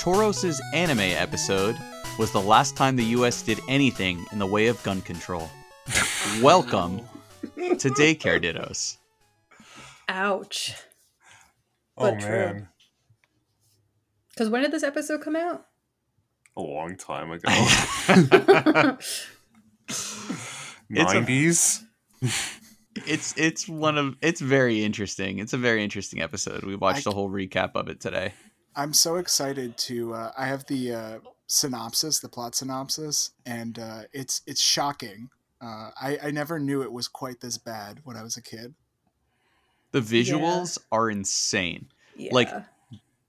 Tauros' anime episode was the last time the US did anything in the way of gun control. Welcome to Daycare Dittos. Ouch. Oh But true. man, Because when did this episode come out? a long time ago. It's Nineties. it's it's one of it's very interesting. It's a very interesting episode. We watched I- a whole recap of it today. I'm so excited to. Uh, I have the uh, synopsis, the plot synopsis, and uh, it's it's shocking. Uh, I I never knew it was quite this bad when I was a kid. The visuals are insane. Yeah. Like-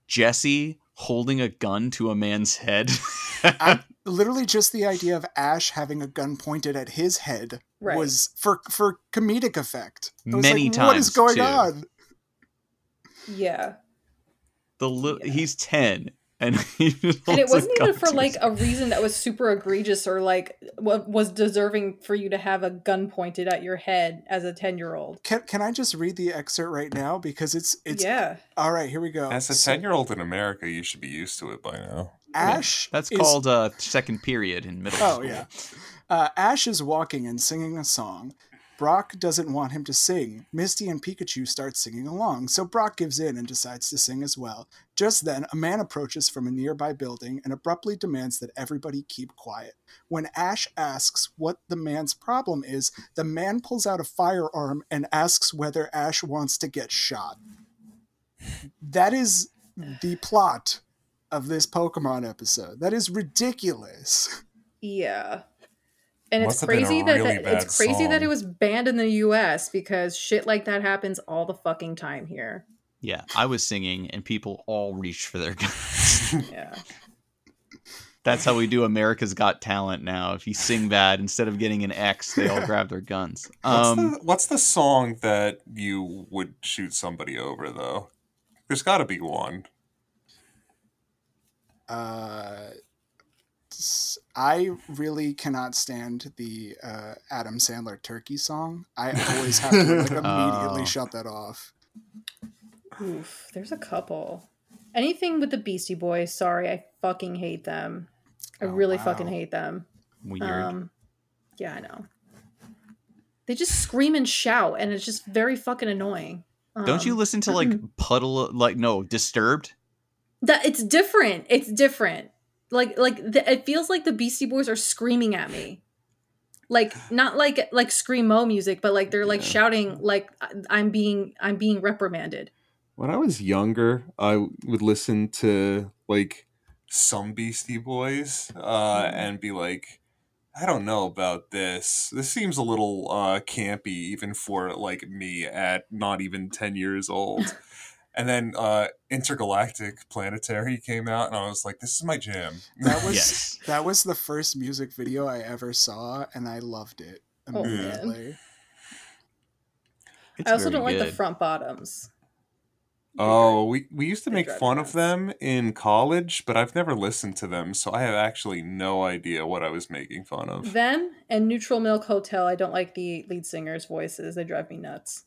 Jesse holding a gun to a man's head. I, literally, just the idea of Ash having a gun pointed at his head Right. was for for comedic effect. Many like, What is going too. on? yeah. The li- Yeah. he's 10 and he just And it wasn't even gun for like a reason that was super egregious or like wa- was deserving for you to have a gun pointed at your head as a 10 year old. Can can I just read the excerpt right now because it's it's Yeah. all right. Here we go. As a ten-year-old in America, you should be used to it by now. Ash. That's is- called uh second period in middle Oh school. yeah. Uh, Ash is walking and singing a song. Brock doesn't want him to sing. Misty and Pikachu start singing along, so Brock gives in and decides to sing as well. Just then, a man approaches from a nearby building and abruptly demands that everybody keep quiet. When Ash asks what the man's problem is, the man pulls out a firearm and asks whether Ash wants to get shot. That is the plot of this Pokemon episode. That is ridiculous. Yeah. And Must it's have been a crazy that, really that it's crazy that it was banned in the US because shit like that happens all the fucking time here. Yeah, I was singing and people all reached for their guns. Yeah. That's how we do America's Got Talent now. If you sing bad, instead of getting an X, they all grab their guns. What's, Um, the, what's the song that you would shoot somebody over though? There's got to be one. uh, s- I really cannot stand the uh, Adam Sandler turkey song. I always have to like immediately Oh. shut that off. Oof. There's a couple. Anything with the Beastie Boys, sorry, I fucking hate them. I Oh, really wow. fucking hate them. weird. Um, yeah, I know. They just scream and shout, and it's just very fucking annoying. Don't you Um, listen to like Puddle, like no, Disturbed? that? It's different. It's different. Like, like the, it feels like the Beastie Boys are screaming at me. Like not like like screamo music, but like they're like Yeah. shouting like I'm being I'm being reprimanded. When I was younger, I would listen to like Some Beastie Boys, uh, Mhm. and be like, I don't know about this. This seems a little uh, campy, even for like me at not even ten years old. and then uh, Intergalactic Planetary came out, and I was like, "This is my jam." That was Yes. that was the first music video I ever saw, and I loved it Oh, immediately. It's I also don't like the front bottoms. Oh, we, we used to They make drive me fun of them in college, but I've never listened to them, so I have actually no idea what I was making fun of. Them and Neutral Milk Hotel. I don't like the lead singers' voices. They drive me nuts.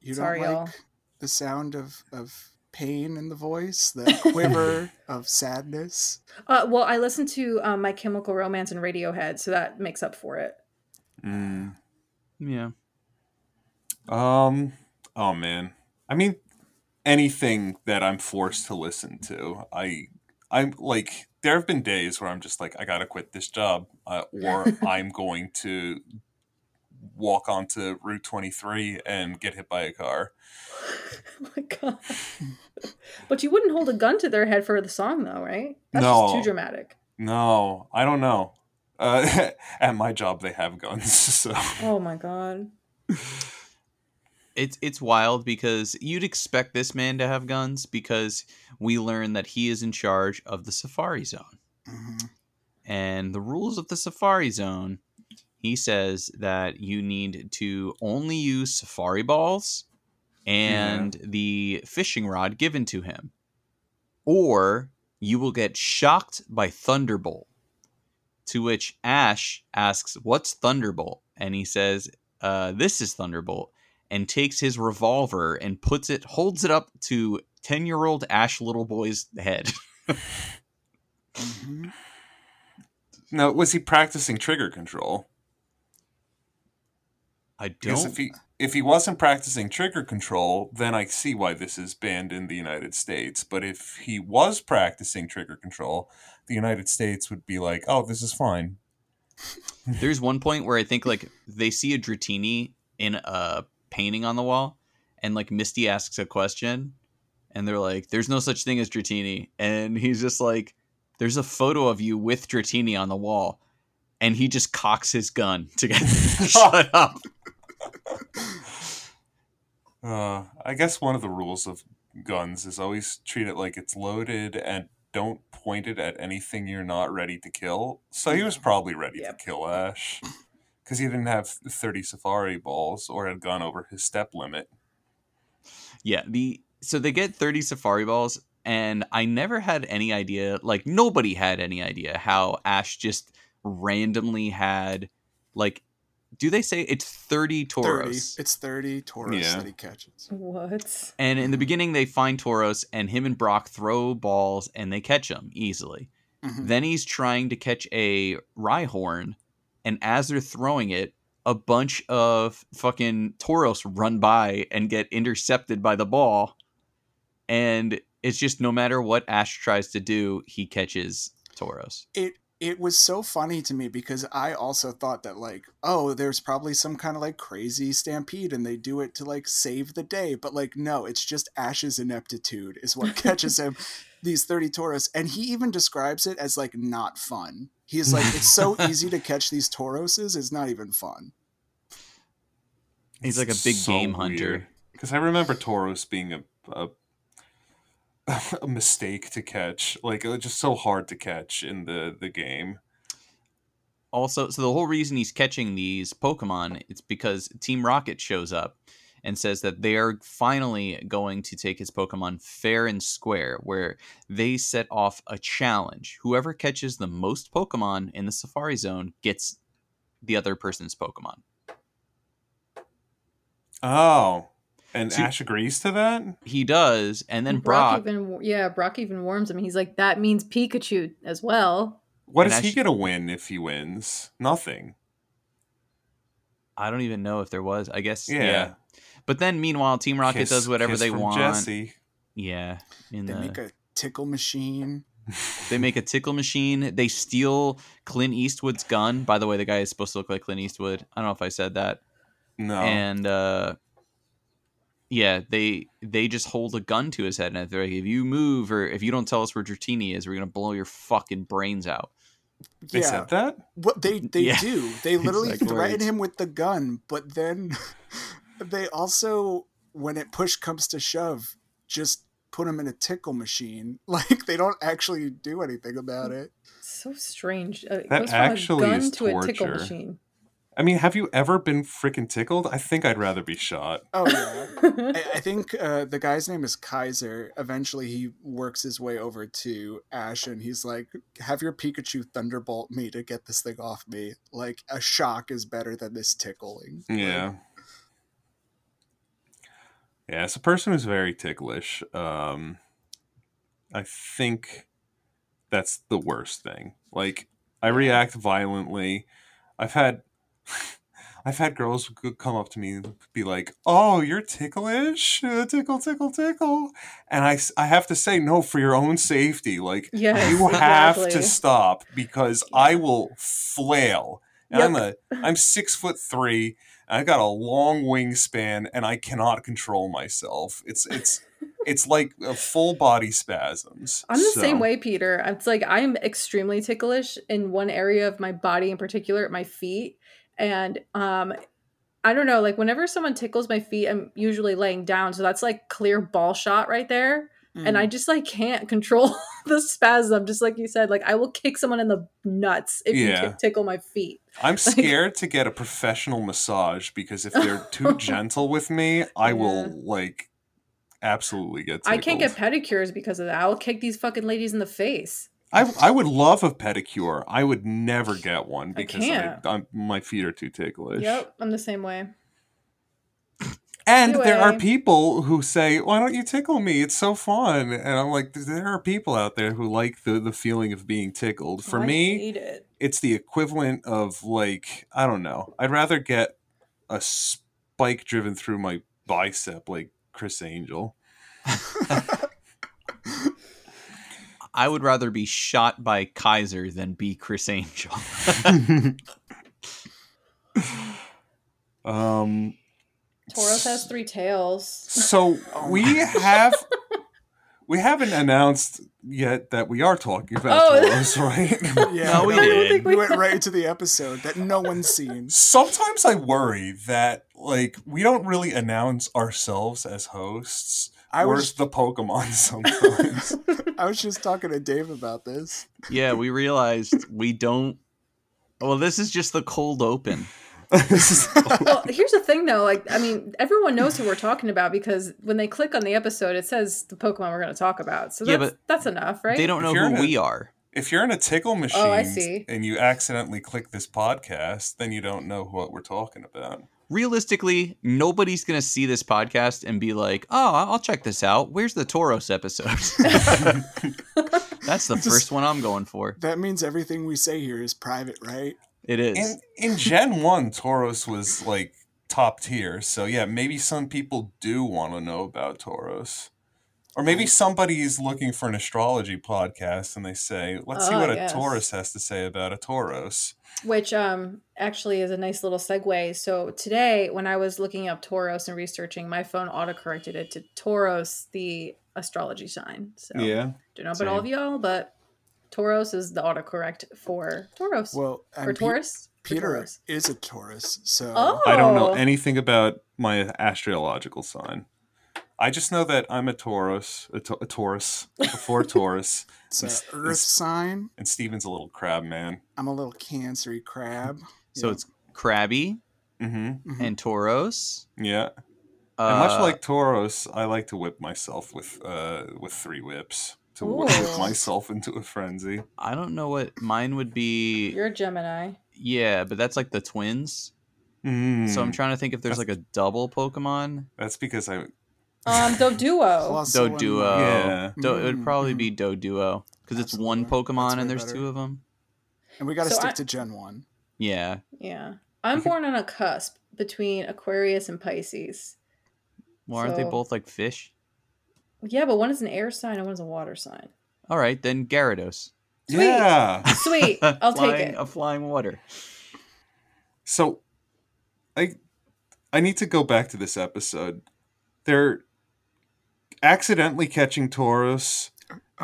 You Sorry, don't like y'all. The sound of of pain in the voice, the quiver of sadness. Uh, well, I listen to um, My Chemical Romance and Radiohead, so that makes up for it. Mm. Yeah. Um. Oh man. I mean, anything that I'm forced to listen to, I, I'm like, there have been days where I'm just like, I gotta quit this job, uh, or I'm going to walk onto Route 23 and get hit by a car. oh my god! but you wouldn't hold a gun to their head for the song, though, right? That's No. just too dramatic. No, I don't know. Uh, at my job, they have guns, so Oh my god! It's it's wild because you'd expect this man to have guns because we learn that he is in charge of the Safari Zone. Mhm. And the rules of the Safari Zone, he says that you need to only use Safari balls and the fishing rod given to him, or you will get shocked by Thunderbolt. To which Ash asks, "What's Thunderbolt?" And he says, uh, "This is Thunderbolt." And takes his revolver and puts it, holds it up to ten-year-old Ash Little Boy's head. Mhm. Now, was he practicing trigger control? I don't. if he if he wasn't practicing trigger control, then I see why this is banned in the United States. But if he was practicing trigger control, the United States would be like, "Oh, this is fine." There's one point where I think like they see a Dratini in a painting on the wall, and like Misty asks a question, and they're like, "There's no such thing as Dratini," and he's just like, "There's a photo of you with Dratini on the wall," and he just cocks his gun to get shut up. Uh, I guess one of the rules of guns is always treat it like it's loaded and don't point it at anything you're not ready to kill. So he was probably ready Yep. to kill Ash because he didn't have 30 safari balls or had gone over his step limit. Yeah, the so they get 30 safari balls and I never had any idea, like nobody had any idea how Ash just randomly had like do they say it's 30 30. It's 30 Tauros Yeah. that he catches. What? And in the beginning they find Tauros and him and Brock throw balls and they catch him easily. Mhm. Then he's trying to catch a Rhyhorn and as they're throwing it a bunch of fucking Tauros run by and get intercepted by the ball. And it's just no matter what Ash tries to do, he catches Tauros It it was so funny to me because I also thought that like, oh, there's probably some kind of like crazy stampede and they do it to like save the day, but like no, it's just Ash's ineptitude is what catches him these 30 Tauros and he even describes it as like not fun. He's like it's so easy to catch these Tauroses, it's not even fun. He's like a big game hunter. Because I remember Tauros being a, a a mistake to catch, like it was just so hard to catch in the the game. Also, so the whole reason he's catching these Pokemon it's because Team Rocket shows up and says that they are finally going to take his Pokemon fair and square, where they set off a challenge. Whoever catches the most Pokemon in the Safari Zone gets the other person's Pokemon. Oh, and See- Ash agrees to that. He does, and then Brock. even yeah, Brock even warms him. He's like, that means Pikachu as well. What And does he Ash- get a win if he wins? Nothing. I don't even know if there was. I guess Yeah. yeah. But then, meanwhile, Team Rocket Kiss- does whatever kiss they from want. Jesse. Yeah, in They the make a tickle machine. They make a tickle machine. They steal Clint Eastwood's gun. By the way, the guy is supposed to look like Clint Eastwood. I don't know if I said that. No. And uh yeah, they they just hold a gun to his head and they're like, if you move or if you don't tell us where Dratini is, we're gonna blow your fucking brains out. they yeah. said that. What they they Yeah. do. They literally Exact threaten words. him with the gun, but then they also when it push comes to shove, just put him in a tickle machine. Like they don't actually do anything about it. So strange. Uh, That goes from actually a gun is to a tickle torture. Machine. I mean, have you ever been freaking tickled? I think I'd rather be shot. Oh yeah. I, I think uh, the guy's name is Kaiser. Eventually, he works his way over to Ash, and he's like, "Have your Pikachu thunderbolt me to get this thing off me. Like a shock is better than this tickling." Like, Yeah. Yeah, as a person who's very ticklish, um, I think that's the worst thing. Like, I react violently. I've had, I've had girls come up to me and be like, "Oh, you're ticklish, Uh, tickle, tickle, tickle," and I, I have to say no for your own safety. Like, Yes, you have to stop because I will flail. And Yep. I'm a I'm six foot three. I got a long wingspan, and I cannot control myself. It's it's it's like a full body spasms. I'm the So- same way, Peter. It's like I'm extremely ticklish in one area of my body, in particular, my feet. And um, I don't know, like whenever someone tickles my feet, I'm usually laying down, so that's like clear ball shot right there. And mm. I just like can't control the spasm, just like you said. Like I will kick someone in the nuts if you t- tickle my feet. I'm scared to get a professional massage because if they're too gentle with me, I will like absolutely get. tickled. I can't get pedicures because of that. I'll kick these fucking ladies in the face. I I would love a pedicure. I would never get one because I can't. I'm, my feet are too ticklish. Yep, I'm the same way. And Do there are people who say, "Why don't you tickle me? It's so fun." And I'm like, there are people out there who like the the feeling of being tickled. For oh, I me, hate it. it's the equivalent of like I don't know. I'd rather get a spike driven through my bicep like Criss Angel. I would rather be shot by Kaiser than be Criss Angel. um Tauros has three tails. so we have we haven't announced yet that we are talking about Oh. Tauros, right? Yeah, No, we I did. think We went right into the episode that no one's seen. Sometimes I worry that like we don't really announce ourselves as hosts. I Where's was the Pokemon sometimes? I was just talking to Dave about this. yeah, we realized we don't. Well, this is just the cold open. well, here's the thing though. Like, I mean, everyone knows who we're talking about because when they click on the episode, it says the Pokemon we're going to talk about. So Yeah, that's, but that's enough, right? They don't know If who a- we are. if you're in a tickle machine Oh, I see. and you accidentally click this podcast, then you don't know what we're talking about. Realistically, nobody's going to see this podcast and be like, "Oh, I'll check this out. Where's the Tauros episode?" That's the Just- first one I'm going for. That means everything we say here is private, right? It is. In in Gen 1, Tauros was like top tier. So yeah, maybe some people do want to know about Tauros. Or maybe somebody's looking for an astrology podcast and they say, let's see Oh, what a yes. Taurus has to say about a Tauros. Which um actually is a nice little segue. So today, when I was looking up Tauros and researching, my phone autocorrected it to Tauros, the astrology sign. So Yeah. don't know about all of y'all, but Tauros is the autocorrect for Tauros Well, for and Pe- Taurus. for Peter Taurus. is a Taurus, so Oh, I don't know anything about my astrological sign. I just know that I'm a Taurus, a, ta- a Taurus, before Taurus, it's It's- a Earth it's- sign. and Steven's a little crab man. I'm a little cancery crab. so Yeah. it's crabby Mm-hmm. Mhm. and Tauros. Yeah. Uh, and much like Tauros, I like to whip myself with uh with three whips to whip, whip myself into a frenzy. I don't know what mine would be. You're a Gemini. Yeah, but that's like the twins. Mm, So I'm trying to think if there's like a double Pokemon. That's because I Um, Doduo. Also in Doduo. Yeah. Do- it would Mm, probably be Doduo because it's one Pokemon That's and there's better. two of them. And we got to So stick I- to Gen 1. Yeah. Yeah. I'm born on a cusp between Aquarius and Pisces. Well, aren't they So- both like fish? Yeah, but one is an air sign and one is a water sign. All right, then Gyarados. Sweet. Yeah. Sweet. I'll Flying- take it. A flying water. So I I need to go back to this episode. They're accidentally catching Tauros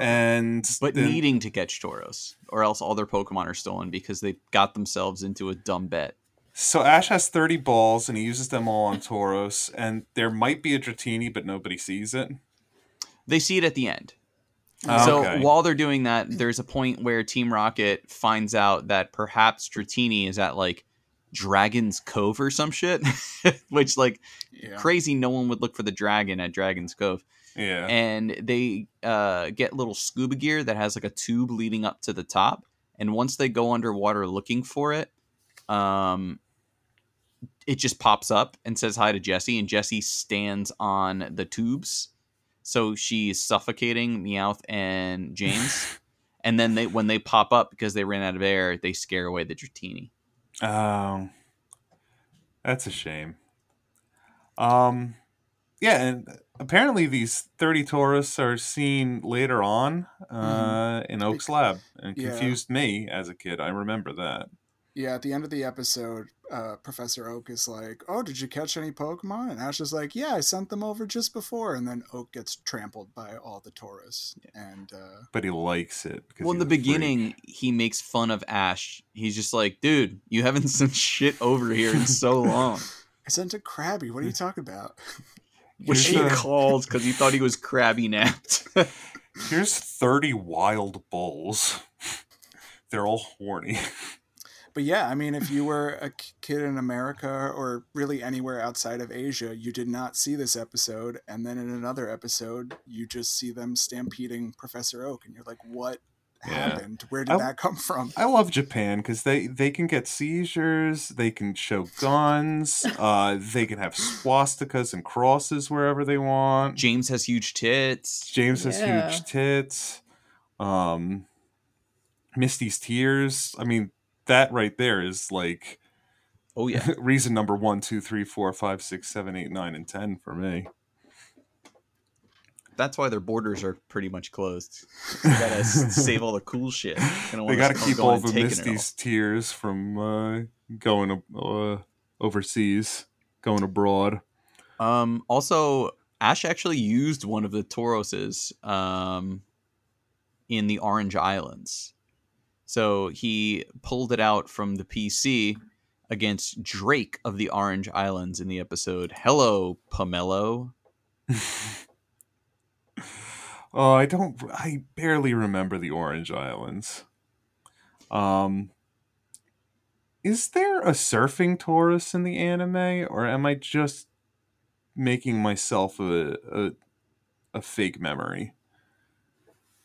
and But then- needing to catch Tauros, or else all their Pokemon are stolen because they got themselves into a dumb bet. So Ash has 30 balls and he uses them all on Tauros and there might be a Dratini but nobody sees it. They see it at the end. Oh, so okay. while they're doing that, there's a point where Team Rocket finds out that perhaps Dratini is at like Dragon's Cove or some shit, which like Yeah. crazy. No one would look for the dragon at Dragon's Cove, Yeah. and they uh, get little scuba gear that has like a tube leading up to the top. And once they go underwater looking for it, um, it just pops up and says hi to Jesse, and Jesse stands on the tubes. So she's suffocating Meowth and James. and then they when they pop up because they ran out of air, they scare away the Dratini. Um, that's a shame. Um, yeah, and apparently these thirty Taurus are seen later on uh, in Oak's lab, and Yeah. confused me as a kid. I remember that. Yeah, at the end of the episode, uh, Professor Oak is like, "Oh, did you catch any Pokemon?" And Ash is like, "Yeah, I sent them over just before." And then Oak gets trampled by all the Taurus, and uh, But he likes it. Well, in the a freak. beginning, he makes fun of Ash. He's just like, dude, you haven't sent shit over here in so long. I sent a Krabby. What are you talking about? Which he a- called because he thought he was crabby napped. Here's 30 wild bulls. They're all horny. But yeah, I mean, if you were a kid in America or really anywhere outside of Asia, you did not see this episode, and then in another episode, you just see them stampeding Professor Oak, and you're like, "What Yeah. Where did I- that come from? I love Japan because they they can get seizures, they can show guns, uh, they can have swastikas and crosses wherever they want. James has huge tits. James has huge tits. Um, Misty's tears. I mean, that right there is like Oh yeah. reason number one, two, three, four, five, six, seven, eight, nine, and ten for me. That's why their borders are pretty much closed. Gotta save all the cool shit. They, don't They want got to keep all the Misty's tears from uh, going uh, overseas, going abroad. Um. Also, Ash actually used one of the Tauroses um, in the Orange Islands. So he pulled it out from the PC against Drake of the Orange Islands in the episode Hello, Pomelo. Oh, I don't. I barely remember the Orange Islands. Um, is there a surfing Taurus in the anime, or am I just making myself a a, a fake memory?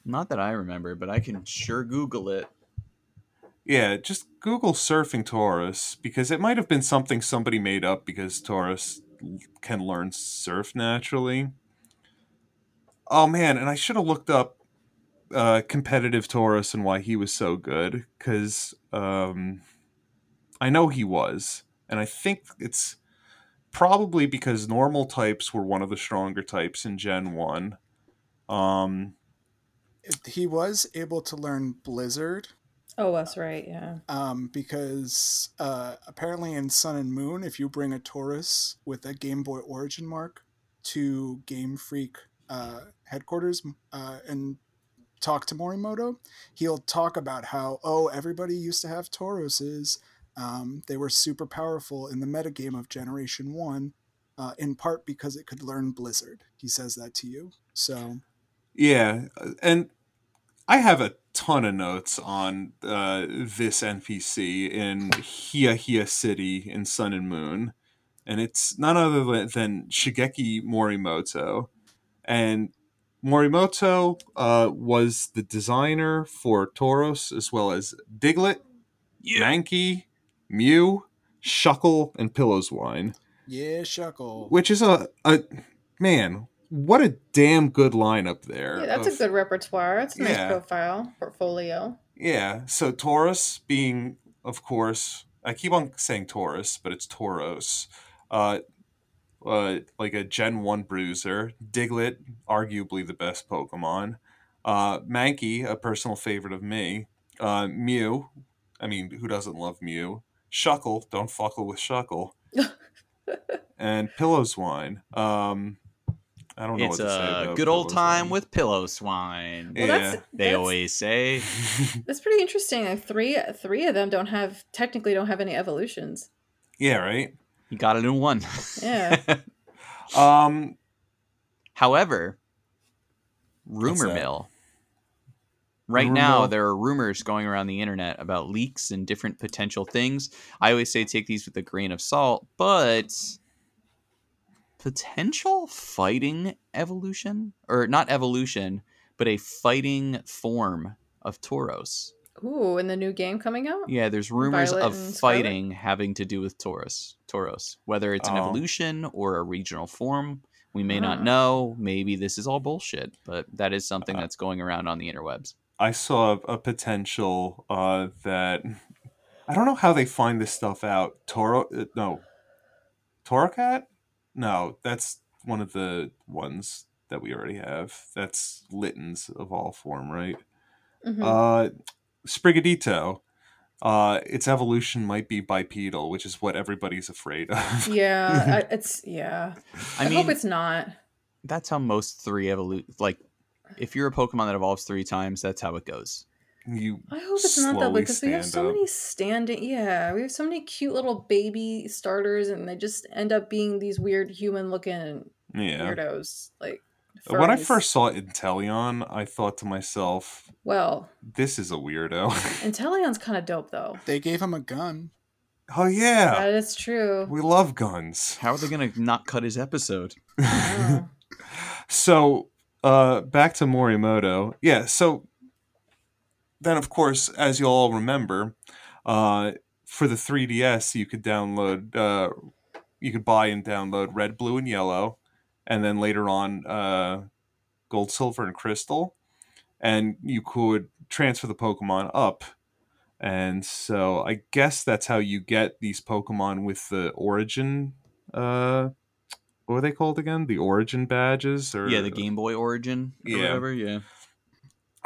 Not that I remember, but I can sure Google it. Yeah, just Google surfing Taurus because it might have been something somebody made up because Taurus can learn surf naturally. Oh man, and I should have looked up uh, competitive Taurus and why he was so good because um, I know he was, and I think it's probably because normal types were one of the stronger types in Gen One. Um, he was able to learn Blizzard Oh, that's right. Yeah. um, because uh, apparently in Sun and Moon, if you bring a Taurus with a Game Boy Origin mark to Game Freak uh, headquarters uh, and talk to Morimoto, he'll talk about how, oh, everybody used to have Tauruses. Um, they were super powerful in the metagame of Generation 1, uh, in part because it could learn Blizzard. He says that to you. So, Yeah, uh, and I have a ton of notes on uh, this NPC in Heahea City in Sun and Moon, and it's none other than Shigeki Morimoto. And Morimoto uh, was the designer for Tauros as well as Diglett, Mankey, Mew, Shuckle, and Piloswine. yeah, Shuckle. which is a, a man what a damn good lineup there Yeah, that's a good repertoire. That's a nice Yeah. profile portfolio. yeah so taurus being of course i keep on saying taurus but it's tauros uh uh, like a Gen 1 bruiser, Diglett, arguably the best Pokemon, uh, Mankey, a personal favorite of me, uh, Mew, I mean, who doesn't love Mew? Shuckle, don't fuckle with Shuckle, and Piloswine. Um, I don't know It's what to say a good old time Piloswine. with Piloswine. Well, Yeah. that's, They that's, always say. that's pretty interesting. Like three three of them don't have technically don't have any evolutions. yeah, right. You got a new one. Yeah. Um, However, rumor mill. Right Rumor now, mill? there are rumors going around the internet about leaks and different potential things. I always say take these with a grain of salt, but potential fighting evolution, or not evolution, but a fighting form of Tauros. Ooh, in the new game coming out? Yeah, there's rumors Violet of and Scarlet? fighting having to do with Tauros. Tauros, whether it's an Oh. evolution or a regional form, we may not Ah. know. Maybe this is all bullshit, but that is something Uh, that's going around on the interwebs. I saw a potential uh, that I don't know how they find this stuff out. Toro, uh, no, Torracat? No, that's one of the ones that we already have. That's Litten's of all form, right? Mhm. Uh, Sprigatito. Uh, its evolution might be bipedal, which is what everybody's afraid of. yeah, I, it's yeah. I, I, mean, hope it's not. that's how most three evolve. Like, if you're a Pokemon that evolves three times, that's how it goes. you I hope it's not that way because we have so up. many standing. Yeah, we have so many cute little baby starters, and they just end up being these weird human-looking Yeah. weirdos. Like When I first saw Inteleon, I thought to myself, well, this is a weirdo. Inteleon's kind of dope though. They gave him a gun. oh, yeah. That is true. We love guns. How are they going to not cut his episode? Wow. So, uh, back to Morimoto. Yeah, so then, of course, as you'll all remember, uh, for the 3DS, you could download, uh, you could buy and download Red, Blue, and Yellow, and then later on, uh, Gold, Silver, and Crystal, and you could transfer the Pokemon up. And so I guess that's how you get these Pokemon with the origin. Uh, what were they called again? The origin badges, or Yeah, the Game Boy Origin or Yeah. whatever. Yeah.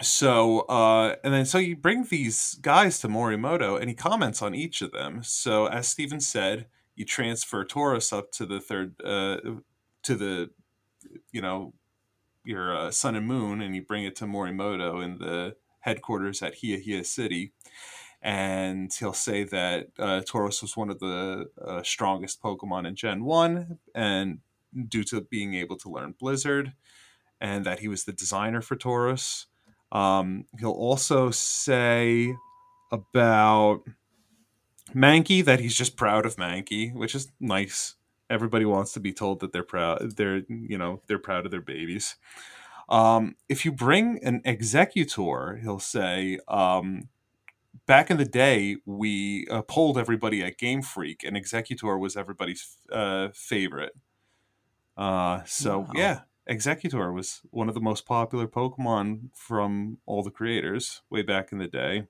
so uh and then so you bring these guys to morimoto and he comments on each of them so as steven said you transfer taurus up to the third uh to the you know your uh, sun and moon and you bring it to morimoto in the headquarters at Heahea city and he'll say that uh, was one of the uh, strongest Pokemon in Gen 1, and due to being able to learn Blizzard, and that he was the designer for Tauros. Um, he'll also say about Mankey that he's just proud of Mankey, which is nice. Everybody wants to be told that they're proud. They're you know they're proud of their babies. Um, if you bring an Exeggutor, he'll say, um, back in the day, we uh, polled everybody at Game Freak, and Exeggutor was everybody's uh, favorite. Uh, so Wow. yeah, Exeggutor was one of the most popular Pokemon from all the creators way back in the day.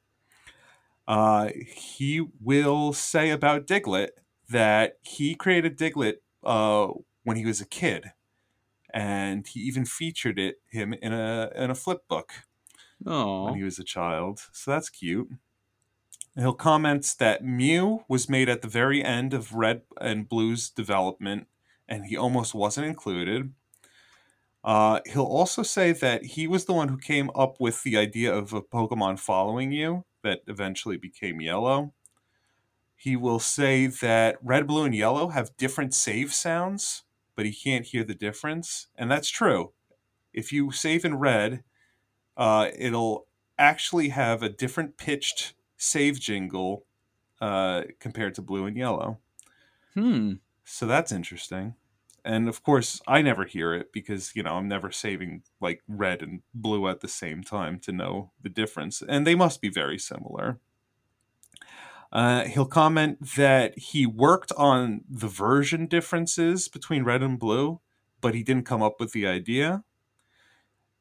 Uh, he will say about Diglett that he created Diglett uh, when he was a kid, and he even featured it him in a in a flip book Oh. when he was a child. So that's cute. He'll comment that Mew was made at the very end of Red and Blue's development, and he almost wasn't included. Uh, he'll also say that he was the one who came up with the idea of a Pokemon following you that eventually became Yellow. He will say that Red, Blue, and Yellow have different save sounds, but he can't hear the difference. And that's true. If you save in Red, uh, it'll actually have a different pitched save jingle uh, compared to blue and yellow. Hmm. So that's interesting. And of course, I never hear it because, you know, I'm never saving like red and blue at the same time to know the difference. And they must be very similar. Uh, he'll comment that he worked on the version differences between red and blue, but he didn't come up with the idea.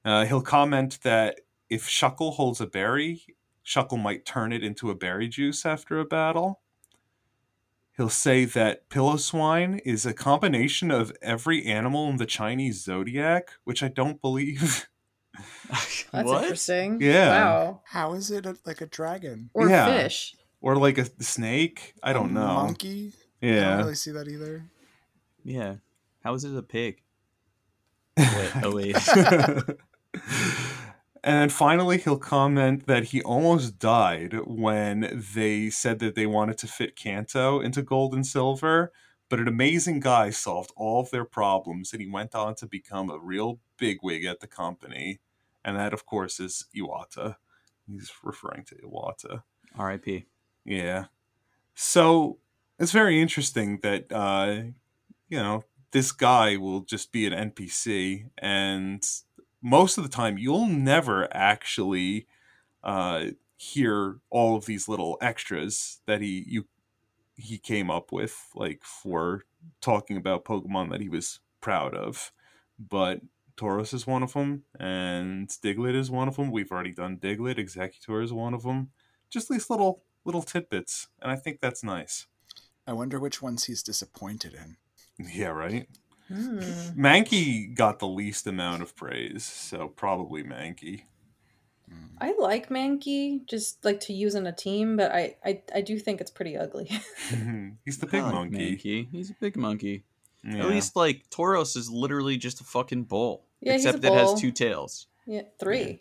Uh, he'll comment that if Shuckle holds a berry, Shuckle might turn it into a berry juice after a battle. He'll say that Piloswine is a combination of every animal in the Chinese zodiac, which I don't believe. That's what? interesting. Yeah. Wow. How is it a, like a dragon? Or Yeah. fish. Or like a snake. I don't know. Monkey? Yeah, I don't Yeah. really see that either. Yeah. How is it a pig? Wait, oh wait. and then finally, he'll comment that he almost died when they said that they wanted to fit Kanto into gold and silver, but an amazing guy solved all of their problems and he went on to become a real bigwig at the company. And that, of course, is Iwata. He's referring to Iwata. R.I.P. Yeah. So it's very interesting that uh, you know this guy will just be an NPC, and most of the time you'll never actually uh, hear all of these little extras that he you he came up with, like for talking about Pokemon that he was proud of. But Taurus is one of them, and Diglett is one of them. We've already done Diglett. Exeggutor is one of them. Just these little little tidbits, and I think that's nice. I wonder which ones he's disappointed in. Yeah, right. Hmm. Mankey got the least amount of praise, so probably Mankey. I like Mankey, just like to use in a team, but I I, I do think it's pretty ugly. He's the big like monkey. Mankey. He's a big monkey. Yeah. At least like Tauros is literally just a fucking bull. Yeah, he's a except it has two tails. yeah, three.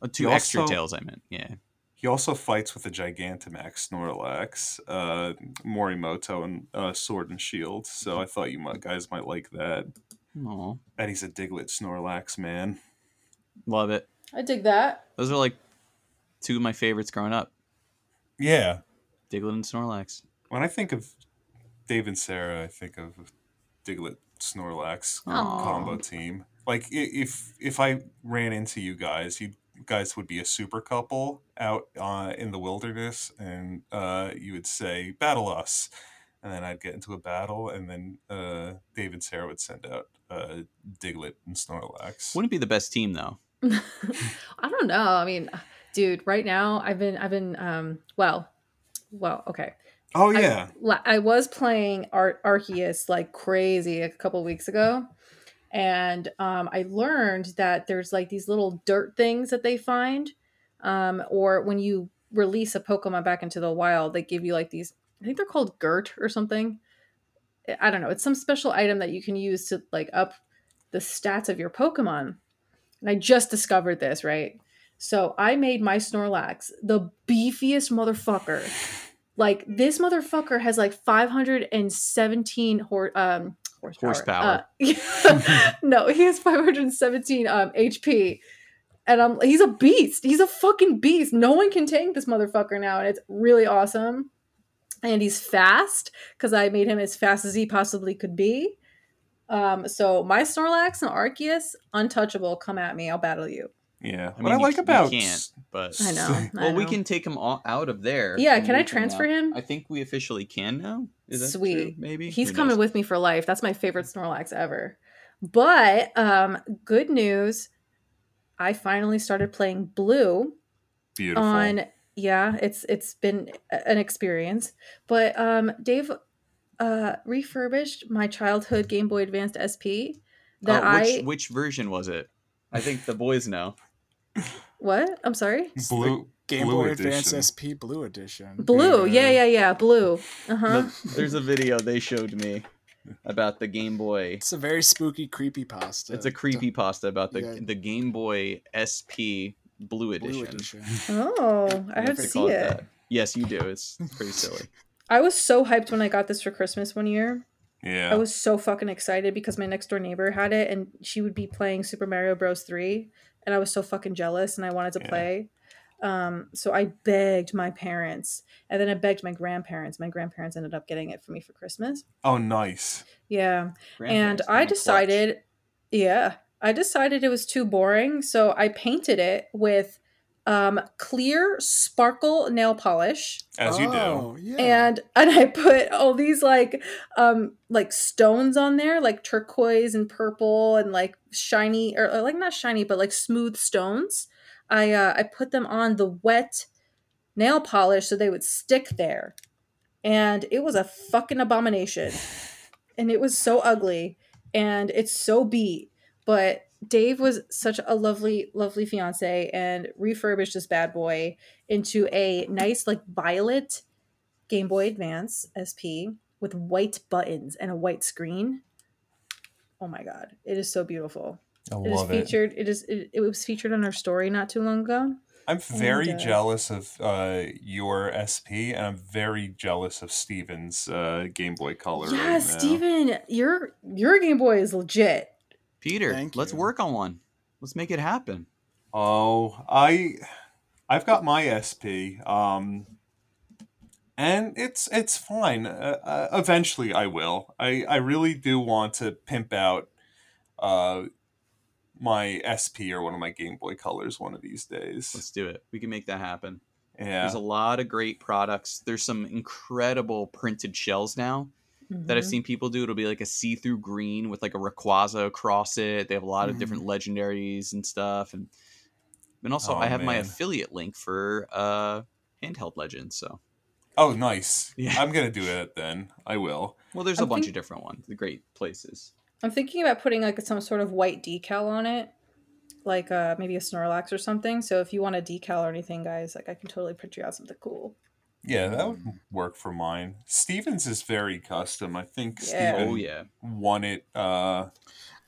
Uh, two He extra also- tails, I meant. Yeah. He also fights with a Gigantamax Snorlax, uh, Morimoto, and uh, Sword and Shield. So I thought you might, guys might like that. Aw. And he's a Diglett Snorlax man. Love it. I dig that. Those are like two of my favorites growing up. Yeah. Diglett and Snorlax. When I think of Dave and Sarah, I think of Diglett Snorlax Aw. combo team. Like if if I ran into you guys, you'd guys would be a super couple out uh, in the wilderness, and uh, you would say, "Battle us," and then I'd get into a battle, and then uh, Dave and Sarah would send out uh, Diglett and Snorlax. Wouldn't be the best team though. I don't know. I mean, dude, right now I've been I've been um well, well, okay. oh yeah, la- I, was playing Ar- Arceus like crazy a couple weeks ago, and um, I learned that there's like these little dirt things that they find, um, or when you release a Pokemon back into the wild, they give you like these. I think they're called Gert or something. I- don't know. It's some special item that you can use to like up the stats of your Pokemon. And I just discovered this, right? So I made my Snorlax the beefiest motherfucker. Like this motherfucker has like 517 hor- um, horsepower. Horsepower. Uh, no, he has 517 um, HP. And I'm he's a beast. He's a fucking beast. No one can tank this motherfucker now, and it's really awesome. And he's fast because I made him as fast as he possibly could be. Um, so my Snorlax and Arceus, untouchable. Come at me, I'll battle you. Yeah. I what I mean, you like c- you about can't, but I know. I well, we can take him all out of there. Yeah, can I transfer him? I think we officially can now. Is that Sweet. true? Maybe He's Who coming knows? with me for life. That's my favorite Snorlax ever. But um, good news, I finally started playing Blue beautiful. on. Yeah, it's it's been an experience. But um, Dave uh, refurbished my childhood Game Boy Advanced SP. That Oh, which I which version was it? I think the boys know. What? I'm sorry. Blue Game Blue Boy Advance SP Blue Edition. Blue. Yeah, yeah, yeah. Blue. Uh huh. There's a video they showed me about the Game Boy. It's a very spooky, creepy pasta. It's a creepy pasta about the Yeah. the Game Boy SP Blue Edition. Blue Edition. Oh, I have to to see call it. that. Yes, you do. It's pretty silly. I was so hyped when I got this for Christmas one year. Yeah. I was so fucking excited because my next door neighbor had it and she would be playing Super Mario Bros. 3 and I was so fucking jealous and I wanted to Yeah. play. Um, so I begged my parents and then I begged my grandparents. My grandparents ended up getting it for me for Christmas. oh, nice. Yeah. And I kinda clutch. decided, yeah, I decided it was too boring. So I painted it with um, clear sparkle nail polish As you do. Oh, Yeah. and and I put all these like um like stones on there, like turquoise and purple and like shiny or, or, like not shiny but like smooth stones. I uh, I put them on the wet nail polish so they would stick there, and it was a fucking abomination, and it was so ugly, and it's so beat. But Dave was such a lovely, lovely fiance and refurbished this bad boy into a nice like violet Game Boy Advance SP with white buttons and a white screen. Oh my god, it is so beautiful. I It is love it. featured. It is. It, it was featured on our story not too long ago. I'm very And, uh, jealous of uh, your SP, and I'm very jealous of Steven's uh, Game Boy Color. yeah, right. Steven, your your Game Boy is legit. Peter, Thank let's you. work on one. Let's make it happen. Oh, I, I've got my SP, um, and it's it's fine. Uh, uh, eventually, I will. I I really do want to pimp out, uh, my SP or one of my Game Boy Colors one of these days. Let's do it. We can make that happen. Yeah. There's a lot of great products. There's some incredible printed shells now that I've Mhm. seen people do. It'll be like a see-through green with like a Rayquaza across it. They have a lot of different legendaries and stuff. And and also Oh, I have my affiliate link for uh handheld legends. So Oh, nice. Yeah. I'm gonna do it then. I will. well, there's a I bunch think- of different ones. The great places. I'm thinking about putting like some sort of white decal on it, like uh maybe a Snorlax or something. So if you want a decal or anything, guys, like I can totally print you out something cool. Yeah, that would work for mine. Stevens is very custom. I think Yeah. Steven Oh yeah. won it. Uh,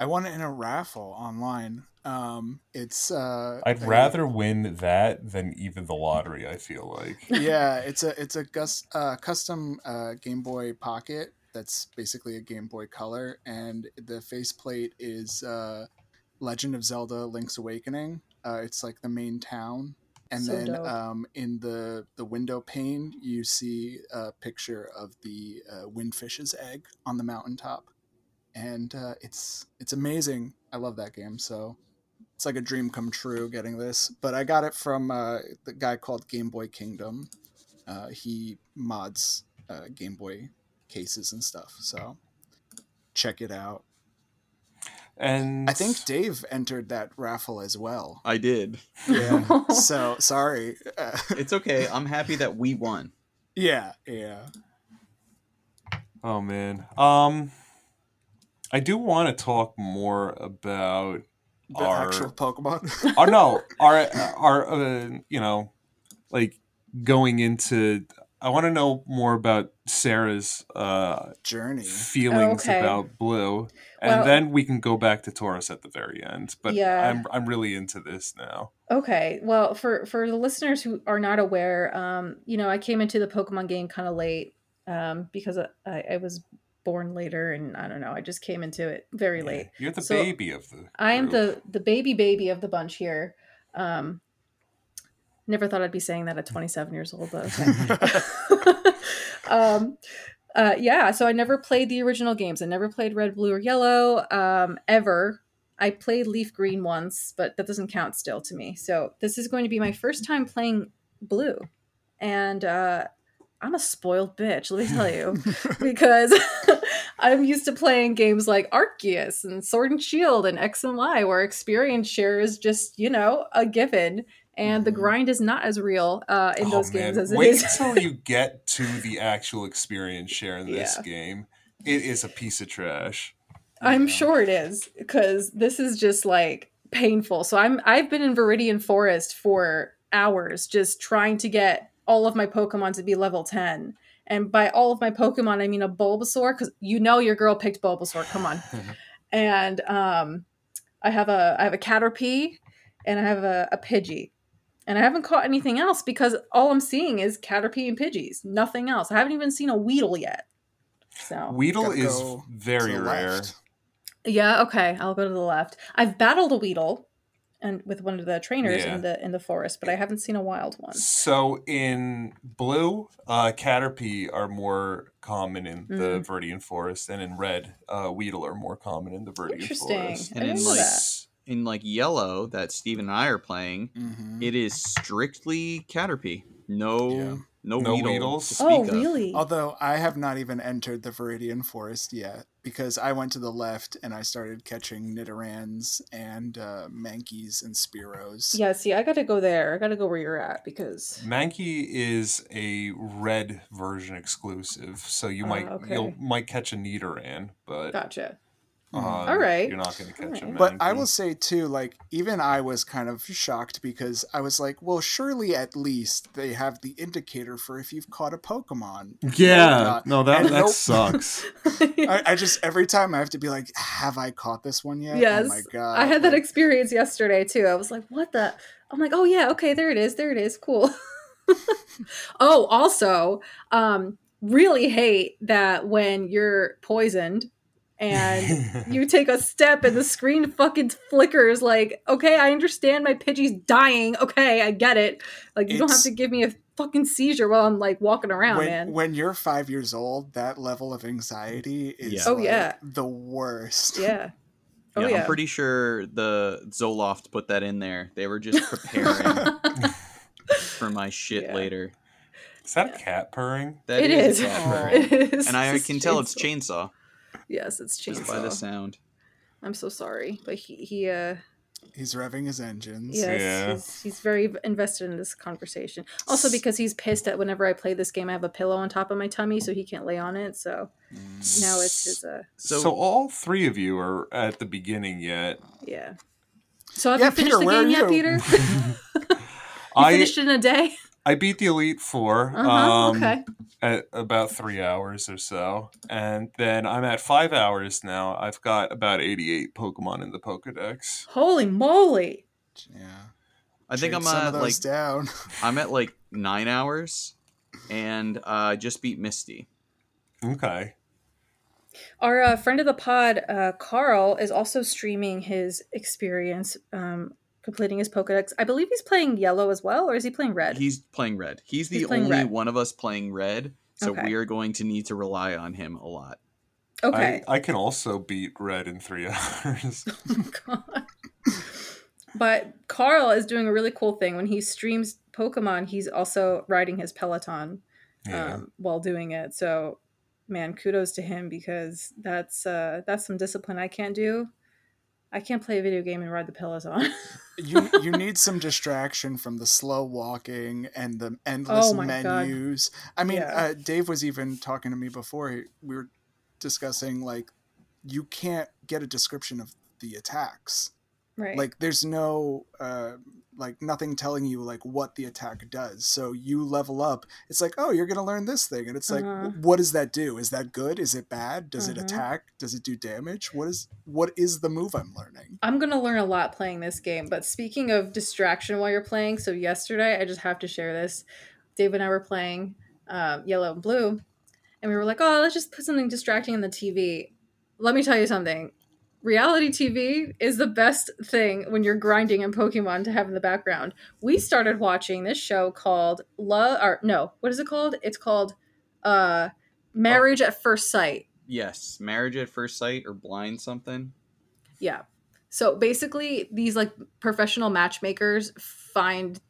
I won it in a raffle online. Um, it's uh, I'd a- rather win that than even the lottery. I feel like. yeah, it's a it's a gus, uh, custom uh, Game Boy Pocket that's basically a Game Boy Color, and the faceplate is uh, Legend of Zelda: Link's Awakening. Uh, it's like the main town, and So then um, in the the window pane you see a picture of the uh, Windfish's egg on the mountaintop, and uh, it's it's amazing. I love that game. So It's like a dream come true getting this, but I got it from uh, the guy called Game Boy Kingdom. Uh, he mods uh, Game Boy cases and stuff, so check it out. And I think Dave entered that raffle as well. I did. Yeah. so sorry. Uh, It's okay. I'm happy that we won. yeah, yeah. Oh man. Um I do want to talk more about The our actual Pokemon. oh no, our our uh, you know like going into I want to know more about Sarah's uh Journey. feelings Okay. about Blue and Well- then we can go back to Tauros at the very end. But Yeah. I'm I'm really into this now. Okay. Well, for for the listeners who are not aware, um, you know, I came into the Pokemon game kind of late um, because I, I was born later, and I don't know, I just came into it very late. You're the So, baby of the I am the the baby baby of the bunch here. Um, never thought I'd be saying that at 27 years old, but okay. um, uh, yeah, so I never played the original games. I never played Red, Blue, or Yellow um, ever. I played Leaf Green once, but that doesn't count still to me. So this is going to be my first time playing Blue, and uh, I'm a spoiled bitch. Let me tell you because I'm used to playing games like Arceus and Sword and Shield and X and Y, where experience share is just, you know, a given. And the Mhm. grind is not as real uh, in Oh, those games man. as it Wait is. until you get to the actual experience share in this Yeah. game. It is a piece of trash. I'm Yeah. sure it is because this is just like painful. So I'm I've been in Viridian Forest for hours just trying to get all of my Pokemon to be level 10. And by all of my Pokemon, I mean a Bulbasaur because you know your girl picked Bulbasaur. Come on. and um, I have a I have a Caterpie and I have a, a Pidgey. And I haven't caught anything else because all I'm seeing is Caterpie and Pidgeys. Nothing else. I haven't even seen a Weedle yet. So Weedle is go very rare. left. yeah, okay. I'll go to the left. I've battled a Weedle and with one of the trainers Yeah. in the in the forest, but I haven't seen a wild one. So in blue, uh, Caterpie are more common in the Mm. Viridian Forest, and in red, uh, Weedle are more common in the Viridian Interesting. Forest. I And in didn't know like that. In like yellow that Steve and I are playing, Mhm. it is strictly Caterpie. No Yeah. no, No Weedle Weedles? to speak Oh, of. really? Although I have not even entered the Viridian Forest yet because I went to the left and I started catching Nidorans and uh, Mankeys and Spearows. Yeah, see, I got to go there. I got to go where you're at because Mankey is a red version exclusive, so you Ah, might okay. you'll might catch a Nidoran, but gotcha. Um, All right. you're not going to catch a All right. But I will say too, like even I was kind of shocked because I was like, well, surely at least they have the indicator for if you've caught a Pokemon. Yeah, no, that And that nope. sucks. I, I just every time I have to be like, have I caught this one yet? yes. Oh my god. I had that like, experience yesterday too. I was like, what the? I'm like, oh yeah, okay, there it is. There it is. Cool. oh, also, um, really hate that when you're poisoned and you take a step and the screen fucking flickers like okay i understand my pidgey's dying okay i get it like you don't have to give me a fucking seizure while i'm like walking around when, man when you're five years old, that level of anxiety is Yeah. Oh, like, yeah. the worst. yeah oh yeah, yeah, I'm pretty sure the Zoloft put that in there. They were just preparing for my shit Yeah. later. is that a cat purring? That It is is. a cat purring. it is and I It's can tell it's chainsaw yes it's just by the sound. i'm so sorry but he he uh He's revving his engines. yes Yeah. he's, he's very invested in this conversation also because he's pissed that whenever i play this game i have a pillow on top of my tummy so he can't lay on it so now it's his uh So, So- all three of you are at the beginning yet. yeah so have Yeah, you finished Peter, the game yet peter you I finished it in a day I beat the Elite 4 uh-huh um, okay at about three hours or so. And then I'm at five hours now. I've got about 88 Pokemon in the Pokedex. holy moly Yeah. I think Trade I'm some at like down. I'm at like nine hours, and uh, I just beat Misty. Okay. Our uh, friend of the pod, uh, Carl, is also streaming his experience um, completing his Pokedex. I believe he's playing yellow as well, or is he playing red? He's playing red. He's the He's playing only red. one of us playing red, so Okay. we are going to need to rely on him a lot. okay. I, I can also beat Red in three hours. Oh god. But Carl is doing a really cool thing when he streams Pokemon. He's also riding his Peloton Yeah. um, while doing it. So, man, kudos to him because that's uh, that's some discipline I can't do. I can't play a video game and ride the Peloton. you you need some distraction from the slow walking and the endless Oh my God. menus. I mean, Yeah. uh, Dave was even talking to me before we were discussing like you can't get a description of the attacks. Right. Like there's no uh, like nothing telling you like what the attack does. So you level up. It's like oh you're gonna learn this thing, and it's like Uh-huh. what does that do? Is that good? Is it bad? Does it Uh-huh. attack? Does it do damage? What is what is the move I'm learning? I'm gonna learn a lot playing this game. But speaking of distraction while you're playing, so yesterday I just have to share this. Dave and I were playing um, Yellow and Blue, and we were like, "Oh, let's just put something distracting on the TV." Let me tell you something. Reality TV is the best thing when you're grinding in Pokemon to have in the background. We started watching this show called Love, or no, what is it called? It's called uh, Marriage at First Sight. Yes, marriage at first sight or blind something. Yeah. So basically, these like professional matchmakers find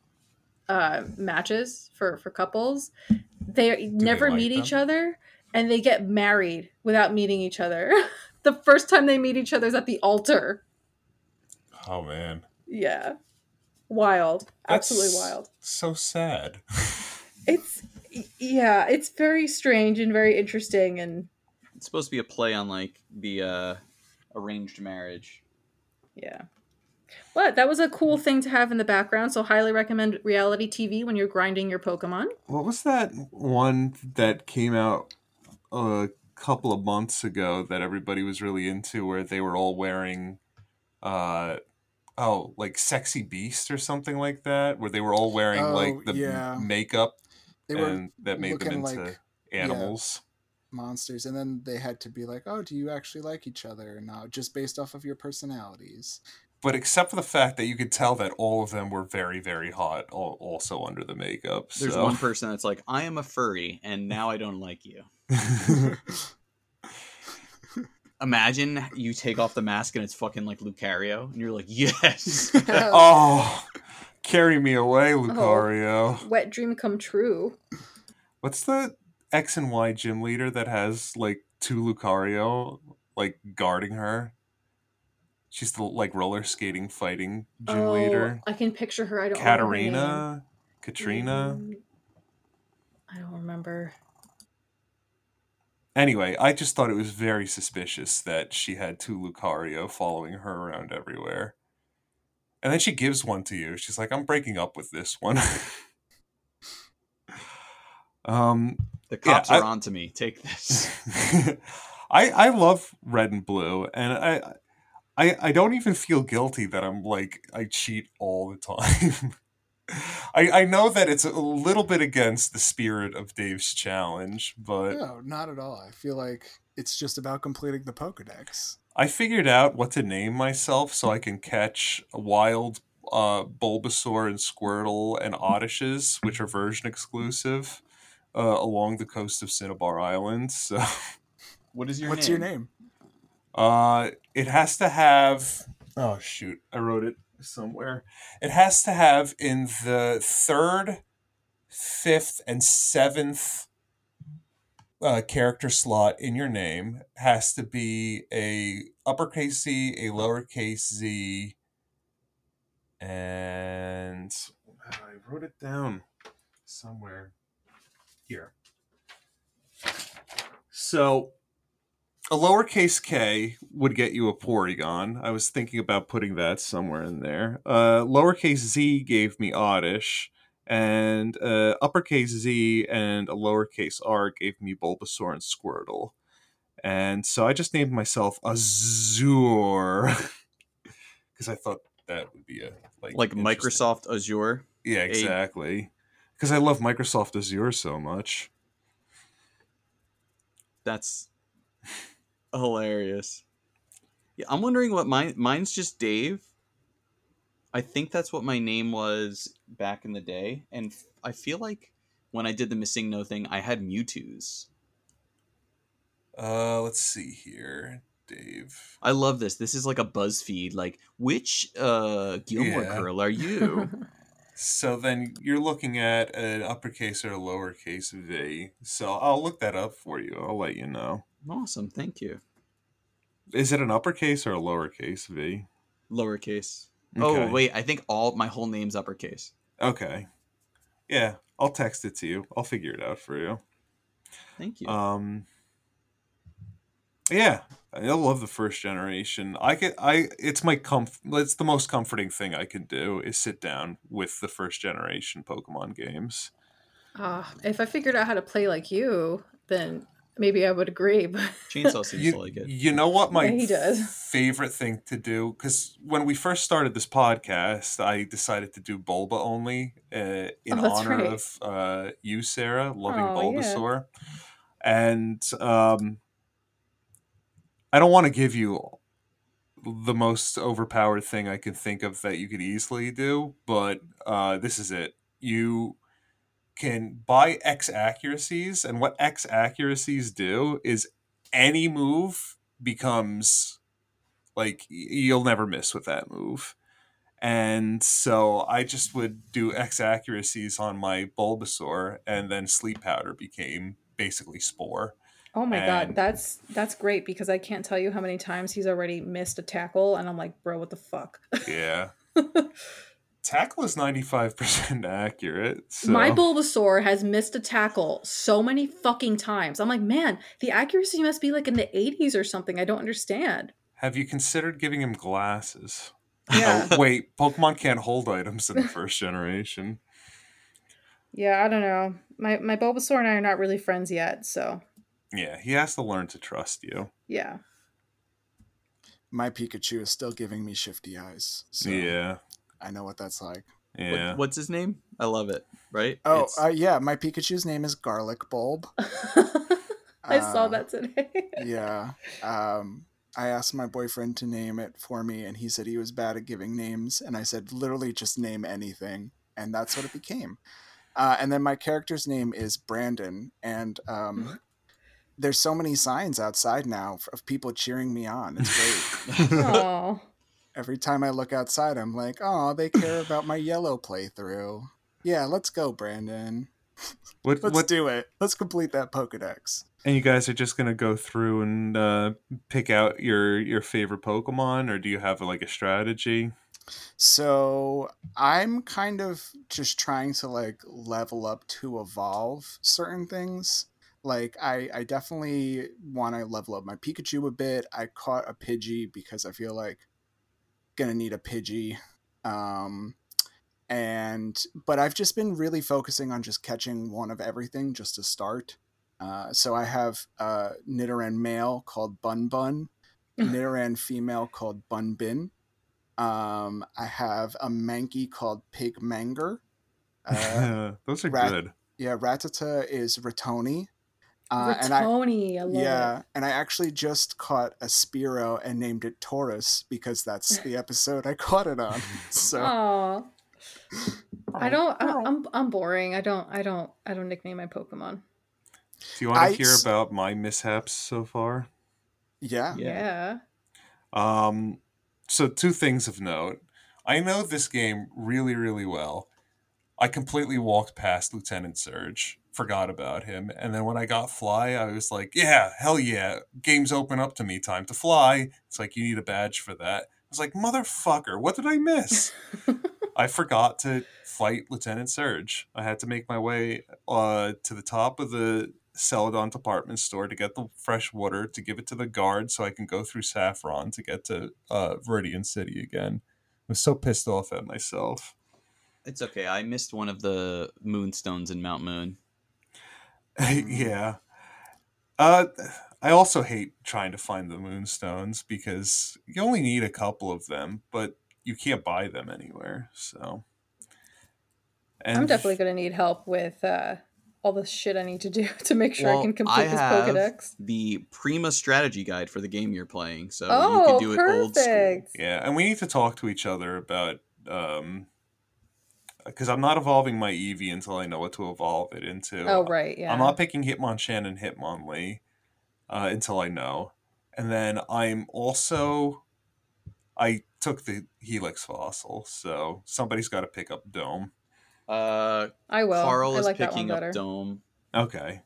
uh, matches for for couples. They never like meet each other, and they get married without meeting each other. the first time they meet each other is at the altar. Oh man, Yeah, wild, absolutely wild. So sad. It's yeah, it's very strange and very interesting, and It's supposed to be a play on like the uh, arranged marriage. yeah. But that was a cool thing to have in the background. So highly recommend reality TV when you're grinding your Pokemon. What was that one that came out a couple of months ago that everybody was really into where they were all wearing uh oh, like sexy beast or something like that where they were all wearing Oh, like the yeah. makeup They were and that made them into like animals. monsters, and then they had to be like, "Oh, do you actually like each other?" or not just based off of your personalities. But except for the fact that you could tell that all of them were very, very hot, also under the makeup. There's one person that's like, I am a furry, and now I don't like you. Imagine you take off the mask and it's fucking like Lucario, and you're like, yes. oh, carry me away, oh, Lucario. Wet dream come true. What's the X and Y gym leader that has like two Lucario like guarding her? She's the like roller skating fighting gym oh, leader. I can picture her. I don't. remember. Katarina, Katrina. Mm, I don't remember. Anyway, I just thought it was very suspicious that she had two Lucario following her around everywhere. And then she gives one to you. She's like, I'm breaking up with this one. um, The cops Yeah, are I- on to me. Take this. I I love red and blue, and I I I don't even feel guilty that I'm like I cheat all the time. I I know that it's a little bit against the spirit of Dave's challenge, but No, not at all. I feel like it's just about completing the Pokedex. I figured out what to name myself so I can catch wild uh, Bulbasaur and Squirtle and Oddishes, which are version exclusive, uh, along the coast of Cinnabar Island. So. What is your What's name? your name? Uh, it has to have. Oh shoot! I wrote it somewhere. It has to have in the third, fifth, and seventh uh, character slot in your name has to be a uppercase Z, a lowercase z, and I wrote it down somewhere here. So a lowercase k would get you a Porygon. I was thinking about putting that somewhere in there. Uh, lowercase z gave me Oddish, and uh, uppercase z and a lowercase r gave me Bulbasaur and Squirtle. And so I just named myself Azure because I thought that would be a like Like Microsoft Azure. Yeah, exactly. Because I love Microsoft Azure so much. That's hilarious. Yeah, I'm wondering what mine mine's just Dave. I think that's what my name was back in the day, and f- I feel like when I did the missing no thing, I had Mewtwo's. Uh, let's see here. Dave. I love this. This is like a BuzzFeed. Like, which uh, Gilmore Yeah. girl are you? So then you're looking at an uppercase or a lowercase v. So I'll look that up for you. I'll let you know. Awesome. Thank you. Is it an uppercase or a lowercase v? Lowercase. Okay. Oh wait, I think all my whole name's uppercase. Okay. Yeah, I'll text it to you. I'll figure it out for you. Thank you. Um. Yeah, I love the first generation. I get, I, it's my comf, it's the most comforting thing I can do is sit down with the first generation Pokemon games. Ah, if I figured out how to play like you, then maybe I would agree. But Chainsaw seems You, to like it. you know what my Yeah, he does. favorite thing to do? Because when we first started this podcast, I decided to do Bulba only uh, in Oh, honor right. of uh, you, Sarah, loving Oh, yeah. Bulbasaur. And um, I don't want to give you the most overpowered thing I can think of that you could easily do, but uh, this is it. You can buy X accuracies, and what X accuracies do is any move becomes like you'll never miss with that move. And so I just would do X accuracies on my Bulbasaur, and then Sleep Powder became basically Spore. oh my And- god, that's that's great because I can't tell you how many times he's already missed a tackle, and I'm like, bro, what the fuck? Yeah. Tackle is 95% accurate. So. My Bulbasaur has missed a tackle so many fucking times. I'm like, man, the accuracy must be like in the 80s or something. I don't understand. Have you considered giving him glasses? Yeah. Oh, wait, Pokemon can't hold items in the first generation. Yeah, I don't know. My my Bulbasaur and I are not really friends yet, so Yeah, he has to learn to trust you. yeah. My Pikachu is still giving me shifty eyes. So yeah, I know what that's like. What- what's his name? I love it. Right? Oh, uh, yeah, my Pikachu's name is Garlic Bulb. I saw Uh, that today. yeah. Um, I asked my boyfriend to name it for me, and he said he was bad at giving names. And I said, literally, just name anything. And that's what it became. Uh, and then my character's name is Brandon. And um, there's so many signs outside now of people cheering me on. It's great. Every time I look outside, I'm like, oh, they care about my yellow playthrough. Yeah, let's go, Brandon. What, Let's what, do it. Let's complete that Pokedex. and you guys are just gonna go through and uh, pick out your your favorite Pokemon, or do you have like a strategy? So I'm kind of just trying to like level up to evolve certain things. Like I, I definitely want to level up my Pikachu a bit. I caught a Pidgey because I feel like gonna need a Pidgey. Um, and but I've just been really focusing on just catching one of everything just to start. Uh, so I have a Nidoran male called Bun Bun, Nidoran female called Bun Bin. Um, I have a Mankey called Pig Manger. Uh, Those are rat- good. yeah, Rattata is Ratoni. Uh, and I, Ratoni, I, love yeah, and I actually just caught a Spearow and named it Tauros because that's the episode I caught it on. So Aw. I don't. I, I'm. I'm boring. I don't. I don't. I don't nickname my Pokemon. Do you want I to hear about my mishaps so far? yeah, Yeah. Yeah. Um, so two things of note. I know this game really, really well. I completely walked past Lieutenant Surge, forgot about him, and then when I got Fly, I was like, "Yeah, hell yeah! Game's open up to me. Time to fly." It's like you need a badge for that. I was like, "Motherfucker, what did I miss?" I forgot to fight Lieutenant Surge. I had to make my way uh, to the top of the Celadon department store to get the fresh water to give it to the guard so I can go through Saffron to get to uh, Viridian City again. I was so pissed off at myself. It's okay. I missed one of the moonstones in Mount Moon. yeah. Uh, I also hate trying to find the moonstones because you only need a couple of them, but you can't buy them anywhere. So, and I'm definitely gonna need help with uh, all the shit I need to do to make sure I can complete I this Pokedex. the Prima strategy guide for the game you're playing, so you Oh, can do it old school. Yeah, and we need to talk to each other about um because I'm not evolving my Eevee until I know what to evolve it into. Oh right, yeah. I'm not picking Hitmonchan and Hitmonlee uh, until I know. And then I'm also I took the Helix fossil, so somebody's got to pick up Dome. Uh, I will. Carl I is like picking up Dome. Okay.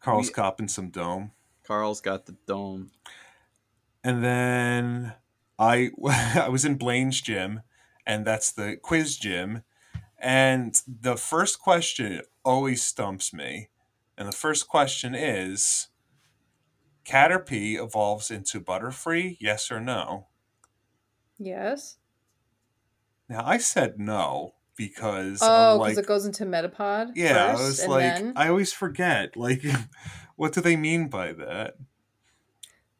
Carl's We- copping some Dome. Carl's got the Dome. And then I I was in Blaine's gym, and that's the quiz gym. And the first question always stumps me. And the first question is Caterpie evolves into Butterfree, yes or no? Yes. Now I said no because Oh, because like it goes into Metapod. Yeah, first, I was like then... I always forget. Like what do they mean by that?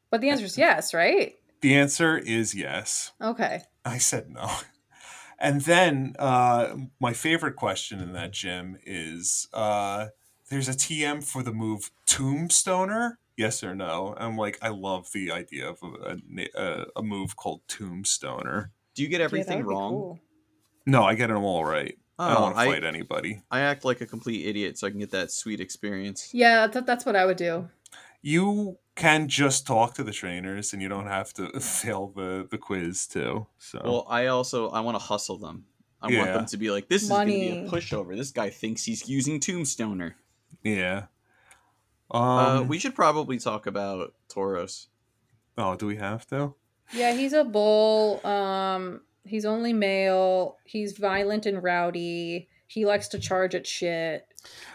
But the answer is yes, right? The answer is yes. Okay. I said no. And then uh, my favorite question in that gym is uh, there's a TM for the move Tombstoner? Yes or no? I'm like, I love the idea of a, a, a move called Tombstoner. Do you get everything would be wrong? cool. No, I get them all right. I don't Oh, want to I, fight anybody. I act like a complete idiot so I can get that sweet experience. Yeah, that, that's what I would do. You can just talk to the trainers and you don't have to fail the, the quiz too. So Well, I also I want to hustle them. I want them to be like, this is going to be a pushover. This guy thinks he's using Tombstoner. yeah. Um, uh, we should probably talk about Tauros. oh, do we have to? Yeah, he's a bull. Um, he's only male. He's violent and rowdy. He likes to charge at shit.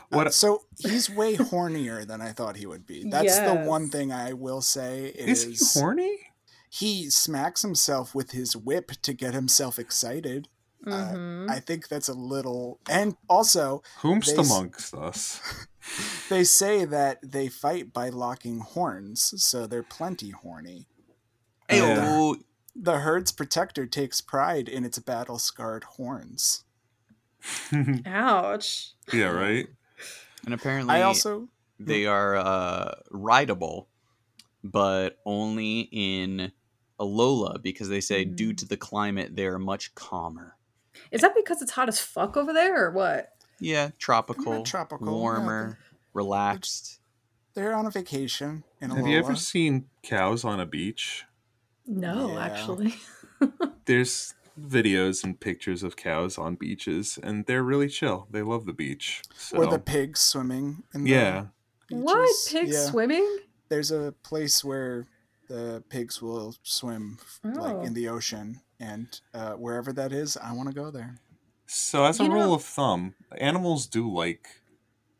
What- Uh, so he's way hornier than I thought he would be. That's the one thing I will say Is is, he horny? he smacks himself with his whip to get himself excited. hmm I think that's a little and also Whomst They s- amongst us? they say that they fight by locking horns, so they're plenty horny. Hey, Yeah. oh, The herd's protector takes pride in its battle scarred horns. Ouch. yeah, right. and apparently I also they are uh, rideable, but only in Alola because they say due Mm. to the climate they are much calmer. Is that because it's hot as fuck over there, or what? Yeah, tropical, tropical, yeah, warmer, relaxed. they're on a vacation in Have you ever seen cows on a beach? No, Yeah. actually. There's videos and pictures of cows on beaches, and they're really chill. They love the beach. So Or the pigs swimming in the yeah, what? Pigs Yeah. swimming? There's a place where the pigs will swim like Oh. in the ocean, and uh, wherever that is, I want to go there. So as a You know- rule of thumb, animals do like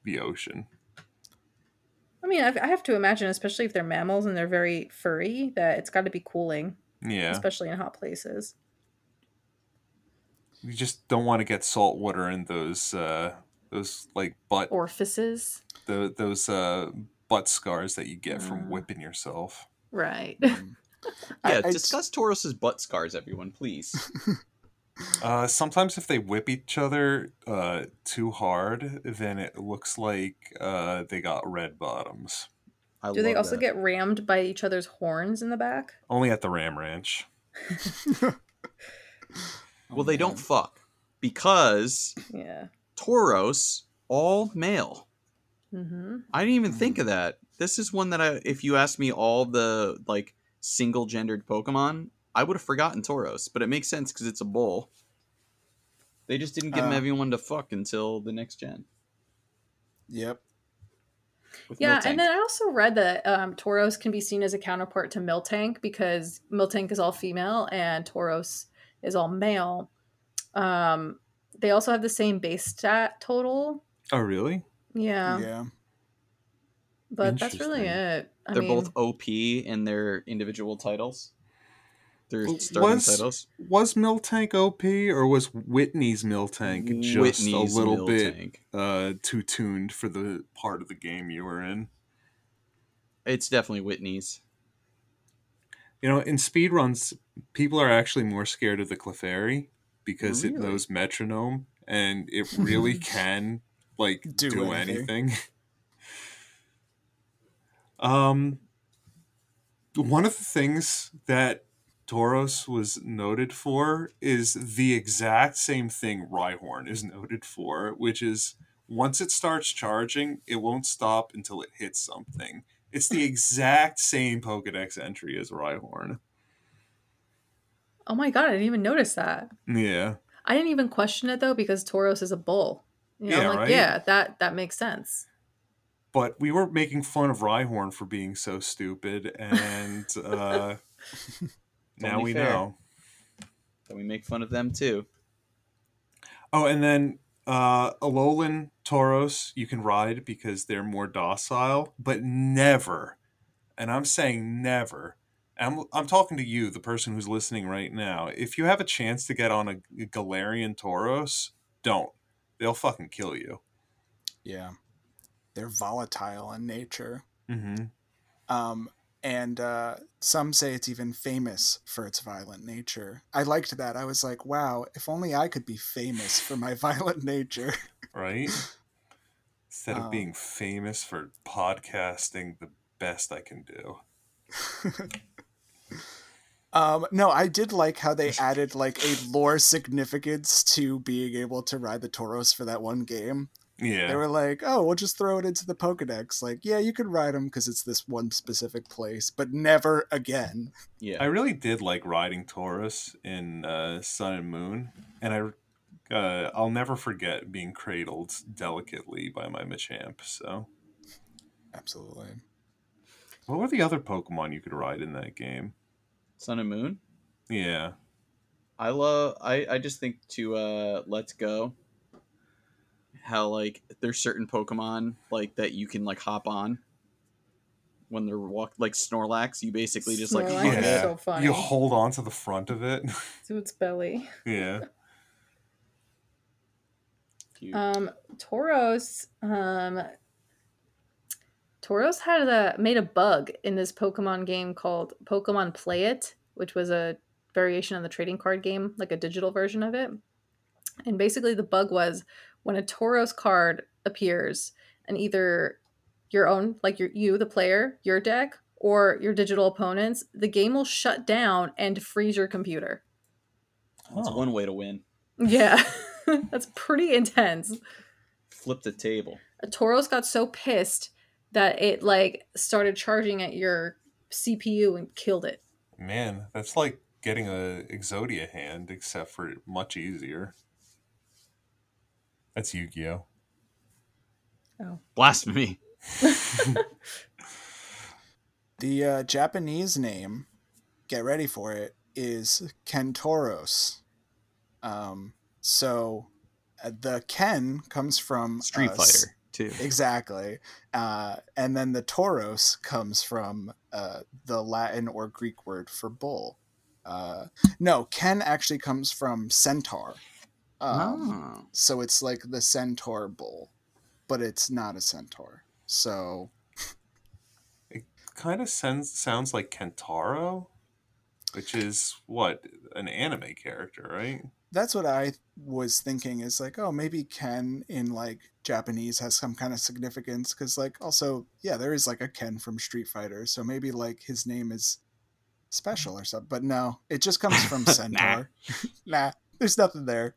the ocean. I mean, I I have to imagine, especially if they're mammals and they're very furry, that it's got to be cooling, Yeah, especially in hot places. You just don't want to get salt water in those uh, those like butt Orifices. the, those uh, butt scars that you get Uh. from whipping yourself. Right. Mm. I- Yeah, I- discuss Tauros's butt scars, everyone, please. Uh, sometimes if they whip each other uh, too hard, then it looks like uh, they got red bottoms. I Do they also that. get rammed by each other's horns in the back? Only at the Ram Ranch. Well, they don't fuck because Yeah. Tauros all male. Mm-hmm. I didn't even think of that. This is one that I, if you asked me all the like single gendered Pokemon, I would have forgotten Tauros, but it makes sense because it's a bull. They just didn't give Uh. everyone to fuck until the next gen. Yep. with Yeah, Miltank. and then I also read that um, Tauros can be seen as a counterpart to Miltank because Miltank is all female and Tauros is all male. Um, they also have the same base stat total. Oh, really? Yeah, yeah. but that's really it. I they're mean, both OP in their individual titles. Their Well, starting was- titles. Was Miltank OP or was Whitney's Miltank just Whitney's a little bit uh, too tuned for the part of the game you were in? It's definitely Whitney's. You know, in speedruns, people are actually more scared of the Clefairy because it knows metronome and it really can like Do do, anything. anything. um one of the things that Tauros was noted for is the exact same thing Rhyhorn is noted for, which is once it starts charging, it won't stop until it hits something. It's the exact same Pokedex entry as Rhyhorn. Oh my god, I didn't even notice that. Yeah. I didn't even question it though because Tauros is a bull. You know, Yeah, I'm like, right? yeah, that that makes sense. But we were making fun of Rhyhorn for being so stupid, and uh, now we fair. know. Then we make fun of them too. Oh, and then uh, Alolan Tauros you can ride because they're more docile, but never, and I'm saying never. I'm, I'm talking to you, the person who's listening right now. If you have a chance to get on a, a Galarian Tauros, don't. They'll fucking kill you. Yeah. They're volatile in nature. Mm-hmm. Um, and uh, some say it's even famous for its violent nature. I liked that. I was like, wow, if only I could be famous for my violent nature. Right? Instead of Um, being famous for podcasting the best I can do. Um, no, I did like how they added like a lore significance to being able to ride the Tauros for that one game. Yeah. They were like, "Oh, we'll just throw it into the Pokedex." Like, yeah, you can ride them because it's this one specific place, but never again. Yeah. I really did like riding Tauros in uh, Sun and Moon, and I uh, I'll never forget being cradled delicately by my Machamp. So, Absolutely. what were the other Pokemon you could ride in that game? Sun and Moon. Yeah, I love. I I just think to uh Let's Go. How like there's certain Pokemon like that you can like hop on. When they're walk like Snorlax, you basically just like Snorlax hook is it. so funny. you hold on to the front of it. to its belly. yeah, Cute. Um, Tauros, um, Tauros had a made a bug in this Pokemon game called Pokemon Play It, which was a variation on the trading card game, like a digital version of it. And basically, the bug was when a Tauros card appears, and either your own, like your you, the player, your deck, or your digital opponents, the game will shut down and freeze your computer. That's Oh. one way to win. Yeah, that's pretty intense. Flip the table. a Tauros got so pissed that it like started charging at your CPU and killed it. man, that's like getting a Exodia hand, except for much easier. That's Yu-Gi-Oh. Oh. Blasphemy. The uh, Japanese name, get ready for it, is Kentauros. Um, so uh, the Ken comes from Street uh, s- Fighter too. Exactly. Uh, and then the Tauros comes from uh, the Latin or Greek word for bull. Uh, no, Ken actually comes from centaur. Um, Oh. So it's like the centaur bull, but it's not a centaur. So It Kind of sounds sounds like Kentaro, which is what an anime character, right? That's what I was thinking is like, oh, maybe Ken in like Japanese has some kind of significance because, like, also, yeah, there is like a Ken from Street Fighter, so maybe like his name is special or something. But no, it just comes from Centaur. nah, there's nothing there.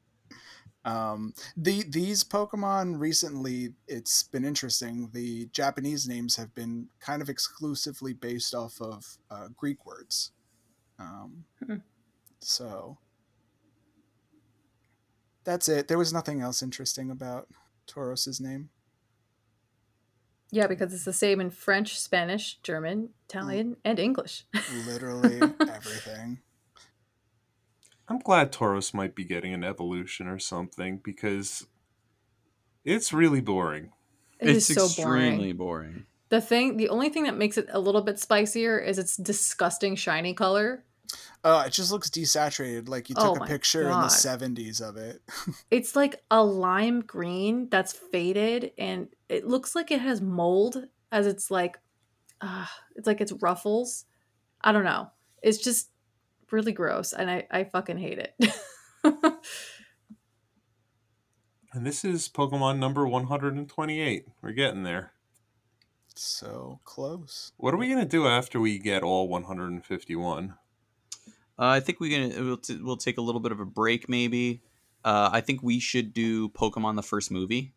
Um, the these Pokemon recently, it's been interesting. The Japanese names have been kind of exclusively based off of uh, Greek words. Um, Hmm. so that's it. There was nothing else interesting about Tauros's name. Yeah, because it's the same in French, Spanish, German, Italian, mm. and English. Literally everything. I'm glad Tauros might be getting an evolution or something because it's really boring. It is it's so boring. extremely boring. The thing, the only thing that makes it a little bit spicier is its disgusting shiny color. Uh, it just looks desaturated. Like you took Oh a my picture in the '70s of it. It's like a lime green that's faded, and it looks like it has mold as it's like, uh, it's like it's ruffles. I don't know. It's just really gross, and I I fucking hate it. And this is Pokemon number 128. We're getting there. so close. What are we going to do after we get all 151? Uh, I think we're gonna we'll, t- we'll take a little bit of a break, maybe. Uh, I think we should do Pokemon the first movie.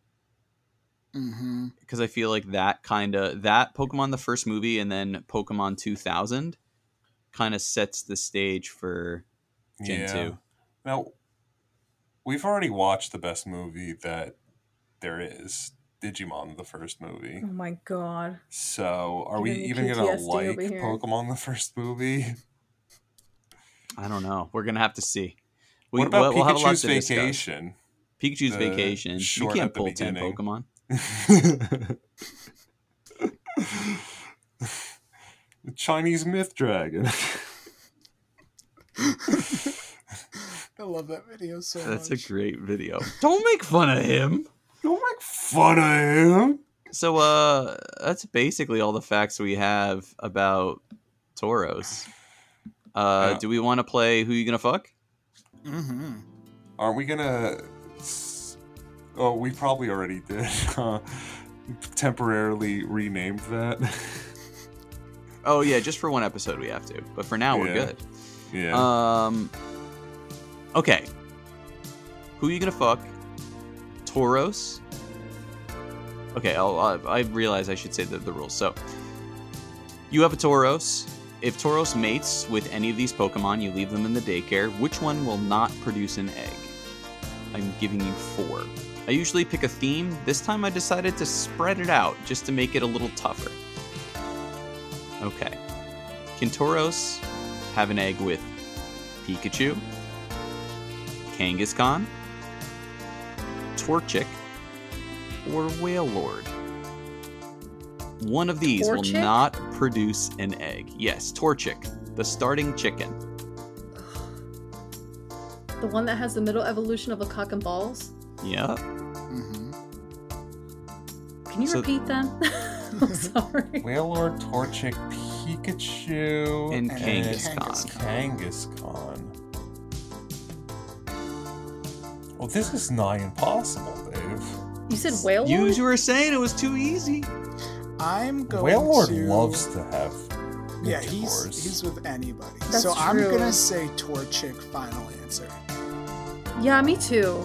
Mm-hmm. because I feel like that kind of that Pokemon the first movie and then Pokemon 2000 kind of sets the stage for Gen 2. Now, we've already watched the best movie that there is, Digimon, the first movie. Oh my god. So, are we Giving me even gonna like. Pokemon the first movie? I don't know. We're gonna have to see. We, what about we'll- we'll have a Pikachu's. Vacation? Pikachu's The Vacation. You can't at the pull ten. Pokemon. the Chinese myth dragon. I love that video so That's a great video. Don't make fun of him. Don't make fun of him. So uh that's basically all the facts we have about Tauros. Uh Yeah. do we want to play who you gonna fuck? mm-hmm. Aren't we gonna? Oh, we probably already did. Uh, temporarily renamed that. Oh yeah, just for one episode we have to. But for now we're good. yeah. Um Okay. Who you gonna fuck? Tauros. Okay, I'll, I, I realize I should say the, the rules. So, you have a Tauros. If Tauros mates with any of these Pokemon, you leave them in the daycare. Which one will not produce an egg? I'm giving you four. I usually pick a theme. This time I decided to spread it out just to make it a little tougher. Okay. Can Tauros have an egg with Pikachu, Kangaskhan, Torchic, or Wailord? One of these will not produce an egg. Yes, Torchic, the starting chicken. The one that has the middle evolution of a cock and balls? Yep. Mm-hmm. Can you So- repeat them? I'm sorry. Wailord, Torchic, Pikachu, And And Kangaskhan. Kangaskhan. Well, this is nigh impossible, Dave. You said whale You were saying it was too easy. I'm going Wailord to... loves to have. Yeah, he's Minotaurs. he's with anybody. That's so I'm gonna say Torchic final answer. Yeah, me too.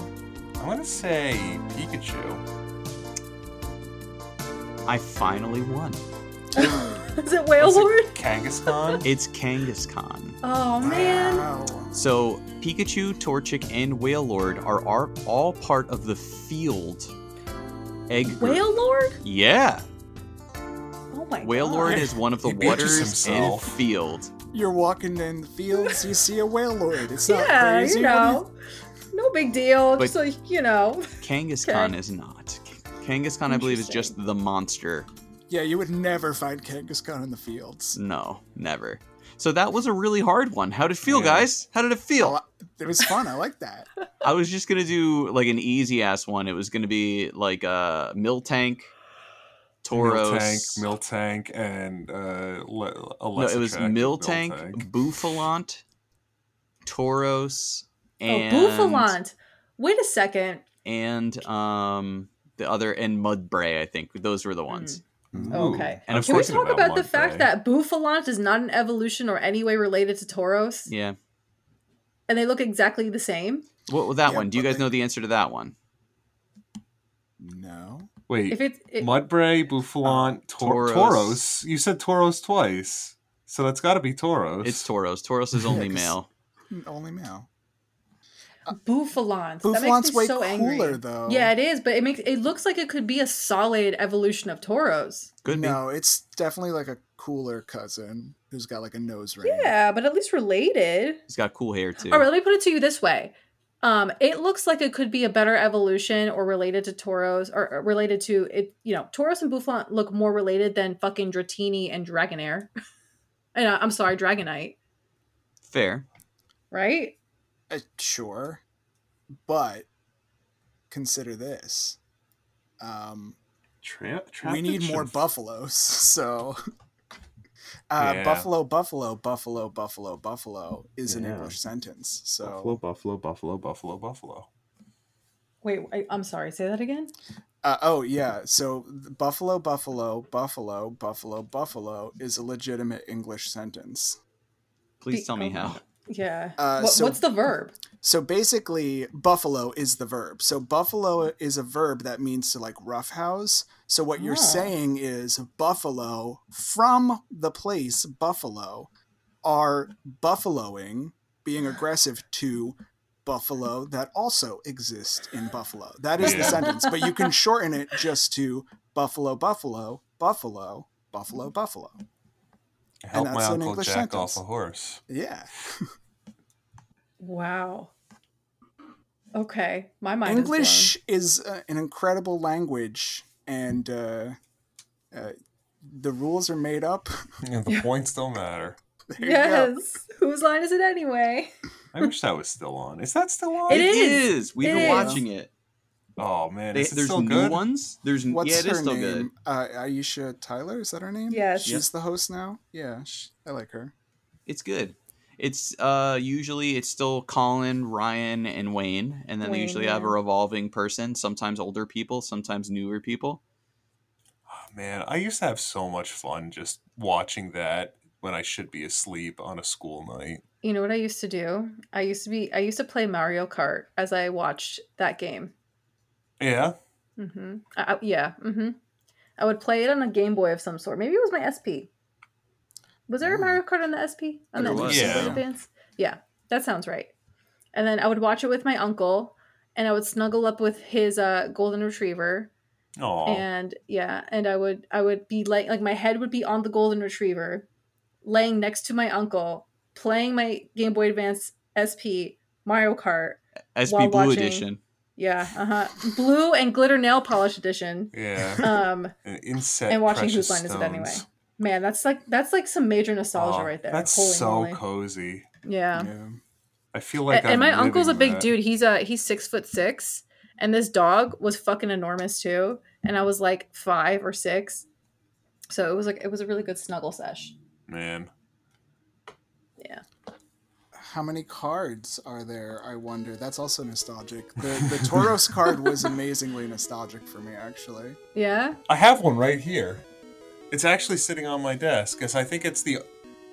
I'm gonna say Pikachu. I finally won. Is it whale Was it lord? Kangaskhan? It's Kangaskhan. Oh man. Wow. So Pikachu, Torchic, and Wailord are, are all part of the field egg group. Wailord? Yeah. Oh my Wailord god. is one of the He bitches waters himself. field. You're walking in the fields, you see a Wailord. It's not Yeah, crazy. you know. No big deal. But- Just like, you know. Kangaskhan Okay. is not. Kangaskhan, I believe, is just the monster. Yeah, you would never find Kangaskhan in the fields. No, never. So that was a really hard one. How did it feel, Yeah. guys? How did it feel? Oh, It was fun. I like that. I was just gonna do like an easy ass one. It was gonna be like a uh Miltank, Tauros. Miltank, Miltank, and uh, le- a no, less it was attractive Miltank, Bouffalant, Tauros, Oh, and Bouffalant. Wait a second. and um the other and Mudbray. I think those were the ones. Ooh, Okay. And I of was Can we talk about, the fact that Bouffalant is not an evolution or any way related to Tauros? Yeah. And they look exactly the same? What with that Yeah, one? Do you guys like- know the answer to that one? No. Wait, If it, it Mudbray, Bouffalant, uh, Tor- Tauros. Tauros. You said Tauros twice, so that's got to be Tauros. It's Tauros. Tauros is only 'cause- male. Only male. Uh, Bouffalant. That makes Bouffalant's way so cooler angry. though. Yeah, it is, but it makes it looks like it could be a solid evolution of Tauros. Could be. no, it's definitely like a cooler cousin who's got like a nose ring. Yeah, but at least related. He's got cool hair too. All right, let me put it to you this way. Um, it looks like it could be a better evolution or related to Tauros or, or related to it. You know, Tauros and Bouffalant look more related than fucking Dratini and Dragonair. and uh, I'm sorry, Dragonite, Fair. right? Uh, sure, but consider this. Um, Tra- we need more buffaloes, so. Uh, Yeah. Buffalo, buffalo, buffalo, buffalo, buffalo is an English sentence. So Buffalo, Buffalo, Buffalo, Buffalo, Buffalo. Wait, I, I'm sorry. Say that again. Uh, oh yeah, so buffalo, buffalo, buffalo, buffalo, buffalo is a legitimate English sentence. Please Be- tell me oh. how. Yeah. Uh, What- so- what's the verb? So basically, buffalo is the verb. So buffalo is a verb that means to like roughhouse. So what you're Oh. saying is buffalo from the place buffalo are buffaloing, being aggressive to buffalo that also exist in buffalo. That is the sentence, but you can shorten it just to buffalo, buffalo, buffalo, buffalo, buffalo. Help my that's an uncle English jack sentence. off a horse. Yeah. Wow. Okay, my mind English is uh, an incredible language, and uh, uh, the rules are made up. And the points don't matter. There you blown. go. Yes. Whose line is it anyway? I wish that was still on. Is that still on? It It is. is. We've It been is. watching it. Oh man, They, is it there's still new good? ones. There's What's yeah, it her is still name? good. Uh, Aisha Tyler, is that her name? Yeah, She's the host now. Yeah, sh- I like her. It's good. It's uh usually it's still Colin, Ryan, and Wayne, and then they Wayne, usually have a revolving person. Sometimes older people, sometimes newer people. Oh, man, I used to have so much fun just watching that when I should be asleep on a school night. You know what I used to do? I used to be I used to play Mario Kart as I watched that game. Yeah, Mm-hmm. I, I- yeah. Mm-hmm. I would play it on a Game Boy of some sort. Maybe it was my SP. Was there a. Mario Kart on the SP? On There the was, Game Boy yeah. Advance? Yeah, that sounds right. And then I would watch it with my uncle, and I would snuggle up with his uh, golden retriever, oh, and yeah, and I would I would be like like my head would be on the golden retriever, laying next to my uncle, playing my Game Boy Advance SP Mario Kart. SP Blue watching- Edition. Yeah, uh huh. Blue and glitter nail polish edition. yeah. Um, And inset and watching whose line is it anyway. man, that's like that's like some major nostalgia Oh, right there. That's Holy so moly. cozy. Yeah. Yeah. I feel like and, and my uncle's a big that. dude. He's a he's six foot six, and this dog was fucking enormous too. And I was like five or six, so it was like it was a really good snuggle sesh. Man, Yeah. How many cards are there? I wonder. That's also nostalgic. The the Tauros card was amazingly nostalgic for me, actually. Yeah. I have one right here. It's actually sitting on my desk, as I think it's the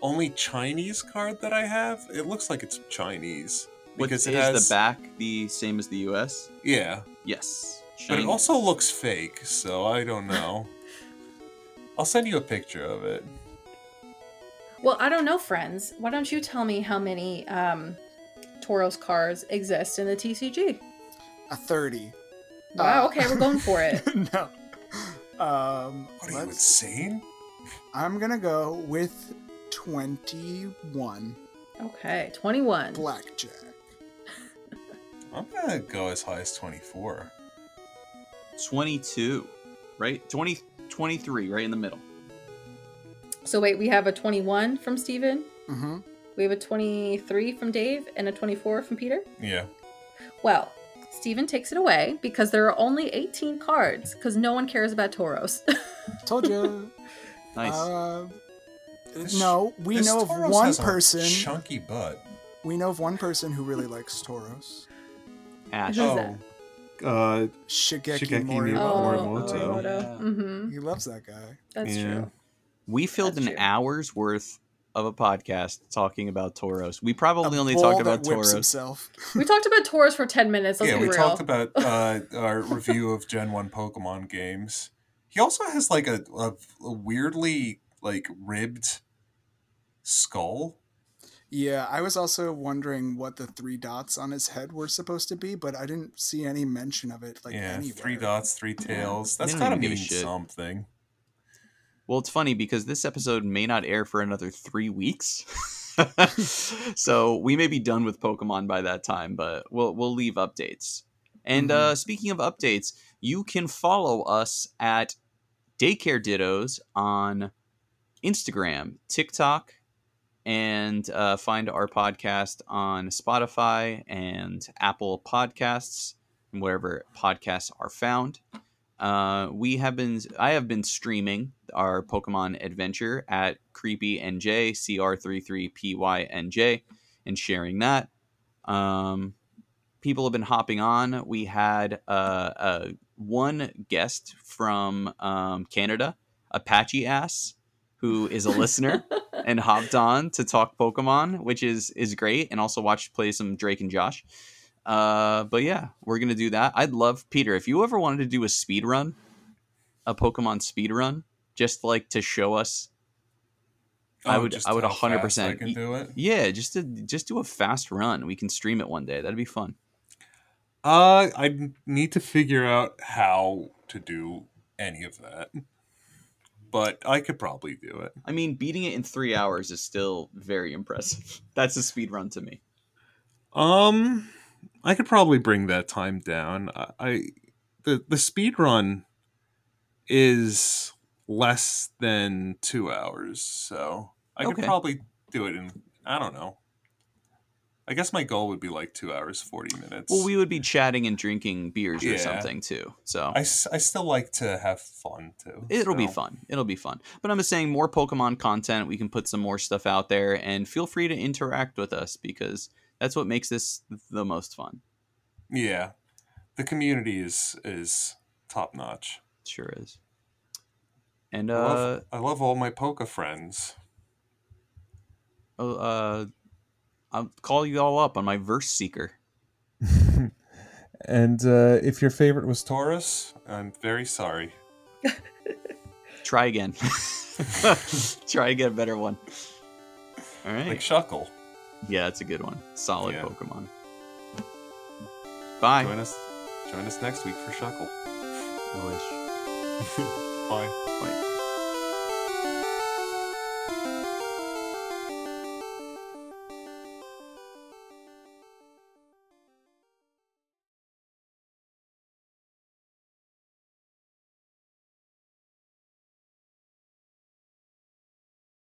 only Chinese card that I have. It looks like it's Chinese because is it has the back the same as the US? yeah, Yes. but it also looks fake, so I don't know. I'll send you a picture of it. Well, I don't know, friends. Why don't you tell me how many um, Tauros cards exist in the TCG? A thirty. Wow. Uh, okay, we're going for it. no. Um, What are you insane? I'm gonna go with twenty-one Okay, twenty-one. blackjack. I'm gonna go as high as 24. 22. Right? 20 23 right in the middle. So wait, we have a twenty-one from Steven. Mm-hmm. We have a twenty-three from Dave and a twenty-four from Peter. Yeah. Well, Steven takes it away because there are only 18 cards because no one cares about Tauros. Told you. Nice. Uh, This- no, we This know of Tauros one has a person. chunky butt. We know of one person who really likes Tauros. Ash. Who's that? Uh, Shigeki, Shigeki Morimoto. Morimoto. Oh, Yeah. hmm He loves that guy. That's Yeah. true. We filled That's an true. hour's worth of a podcast talking about Tauros. We probably A only talked about Toros. Tauros. himself. We talked about Tauros for 10 minutes. Let's yeah, be we real. talked about uh, our review of Gen 1 Pokemon games. He also has like a, a, a weirdly like ribbed skull. Yeah, I was also wondering what the three dots on his head were supposed to be, but I didn't see any mention of it. Like yeah, anywhere. three dots, three tails. That's don't gotta even give a mean shit. something. Well, it's funny because this episode may not air for another three weeks. so we may be done with Pokemon by that time, but we'll we'll leave updates. And uh, speaking of updates, you can follow us at Daycare Dittos on Instagram, TikTok, and uh, find our podcast on Spotify and Apple Podcasts and wherever podcasts are found. Uh, we have been, I have been streaming our Pokemon adventure at Creepy NJ CR33PYNJ and sharing that. Um, people have been hopping on. We had uh, uh, one guest from um, Canada, Apache Ass, who is a listener and hopped on to talk Pokemon, which is is great, and also watched play some Drake and Josh. Uh, but yeah, we're gonna do that. I'd love Peter if you ever wanted to do a speed run, a Pokemon speed run, just like to show us. I Oh, would, just I would hundred I percent. can do it. Yeah, just to just do a fast run. We can stream it one day. That'd be fun. Uh, I need to figure out how to do any of that, but I could probably do it. I mean, beating it in three hours is still very impressive. That's a speed run to me. Um, I could probably bring that time down. I, I the the speed run is less than two hours, so I could probably do it in. I don't know. I guess my goal would be like two hours forty minutes. Well, we would be chatting and drinking beers or something too. So I, I still like to have fun too. It'll be fun. It'll be fun. But I'm just saying more Pokemon content. We can put some more stuff out there and feel free to interact with us because that's what makes this the most fun. Yeah, the community is is top notch. Sure is. And I uh, love I love all my Poke friends. oh, uh I'll call you all up on my verse seeker. and uh, if your favorite was Tauros, I'm very sorry. Try again. Try again, a better one. All right. Like Shuckle. Yeah, that's a good one. Solid Yeah. Pokemon. Bye. Join us join us next week for Shuckle. I wish. Bye. Bye.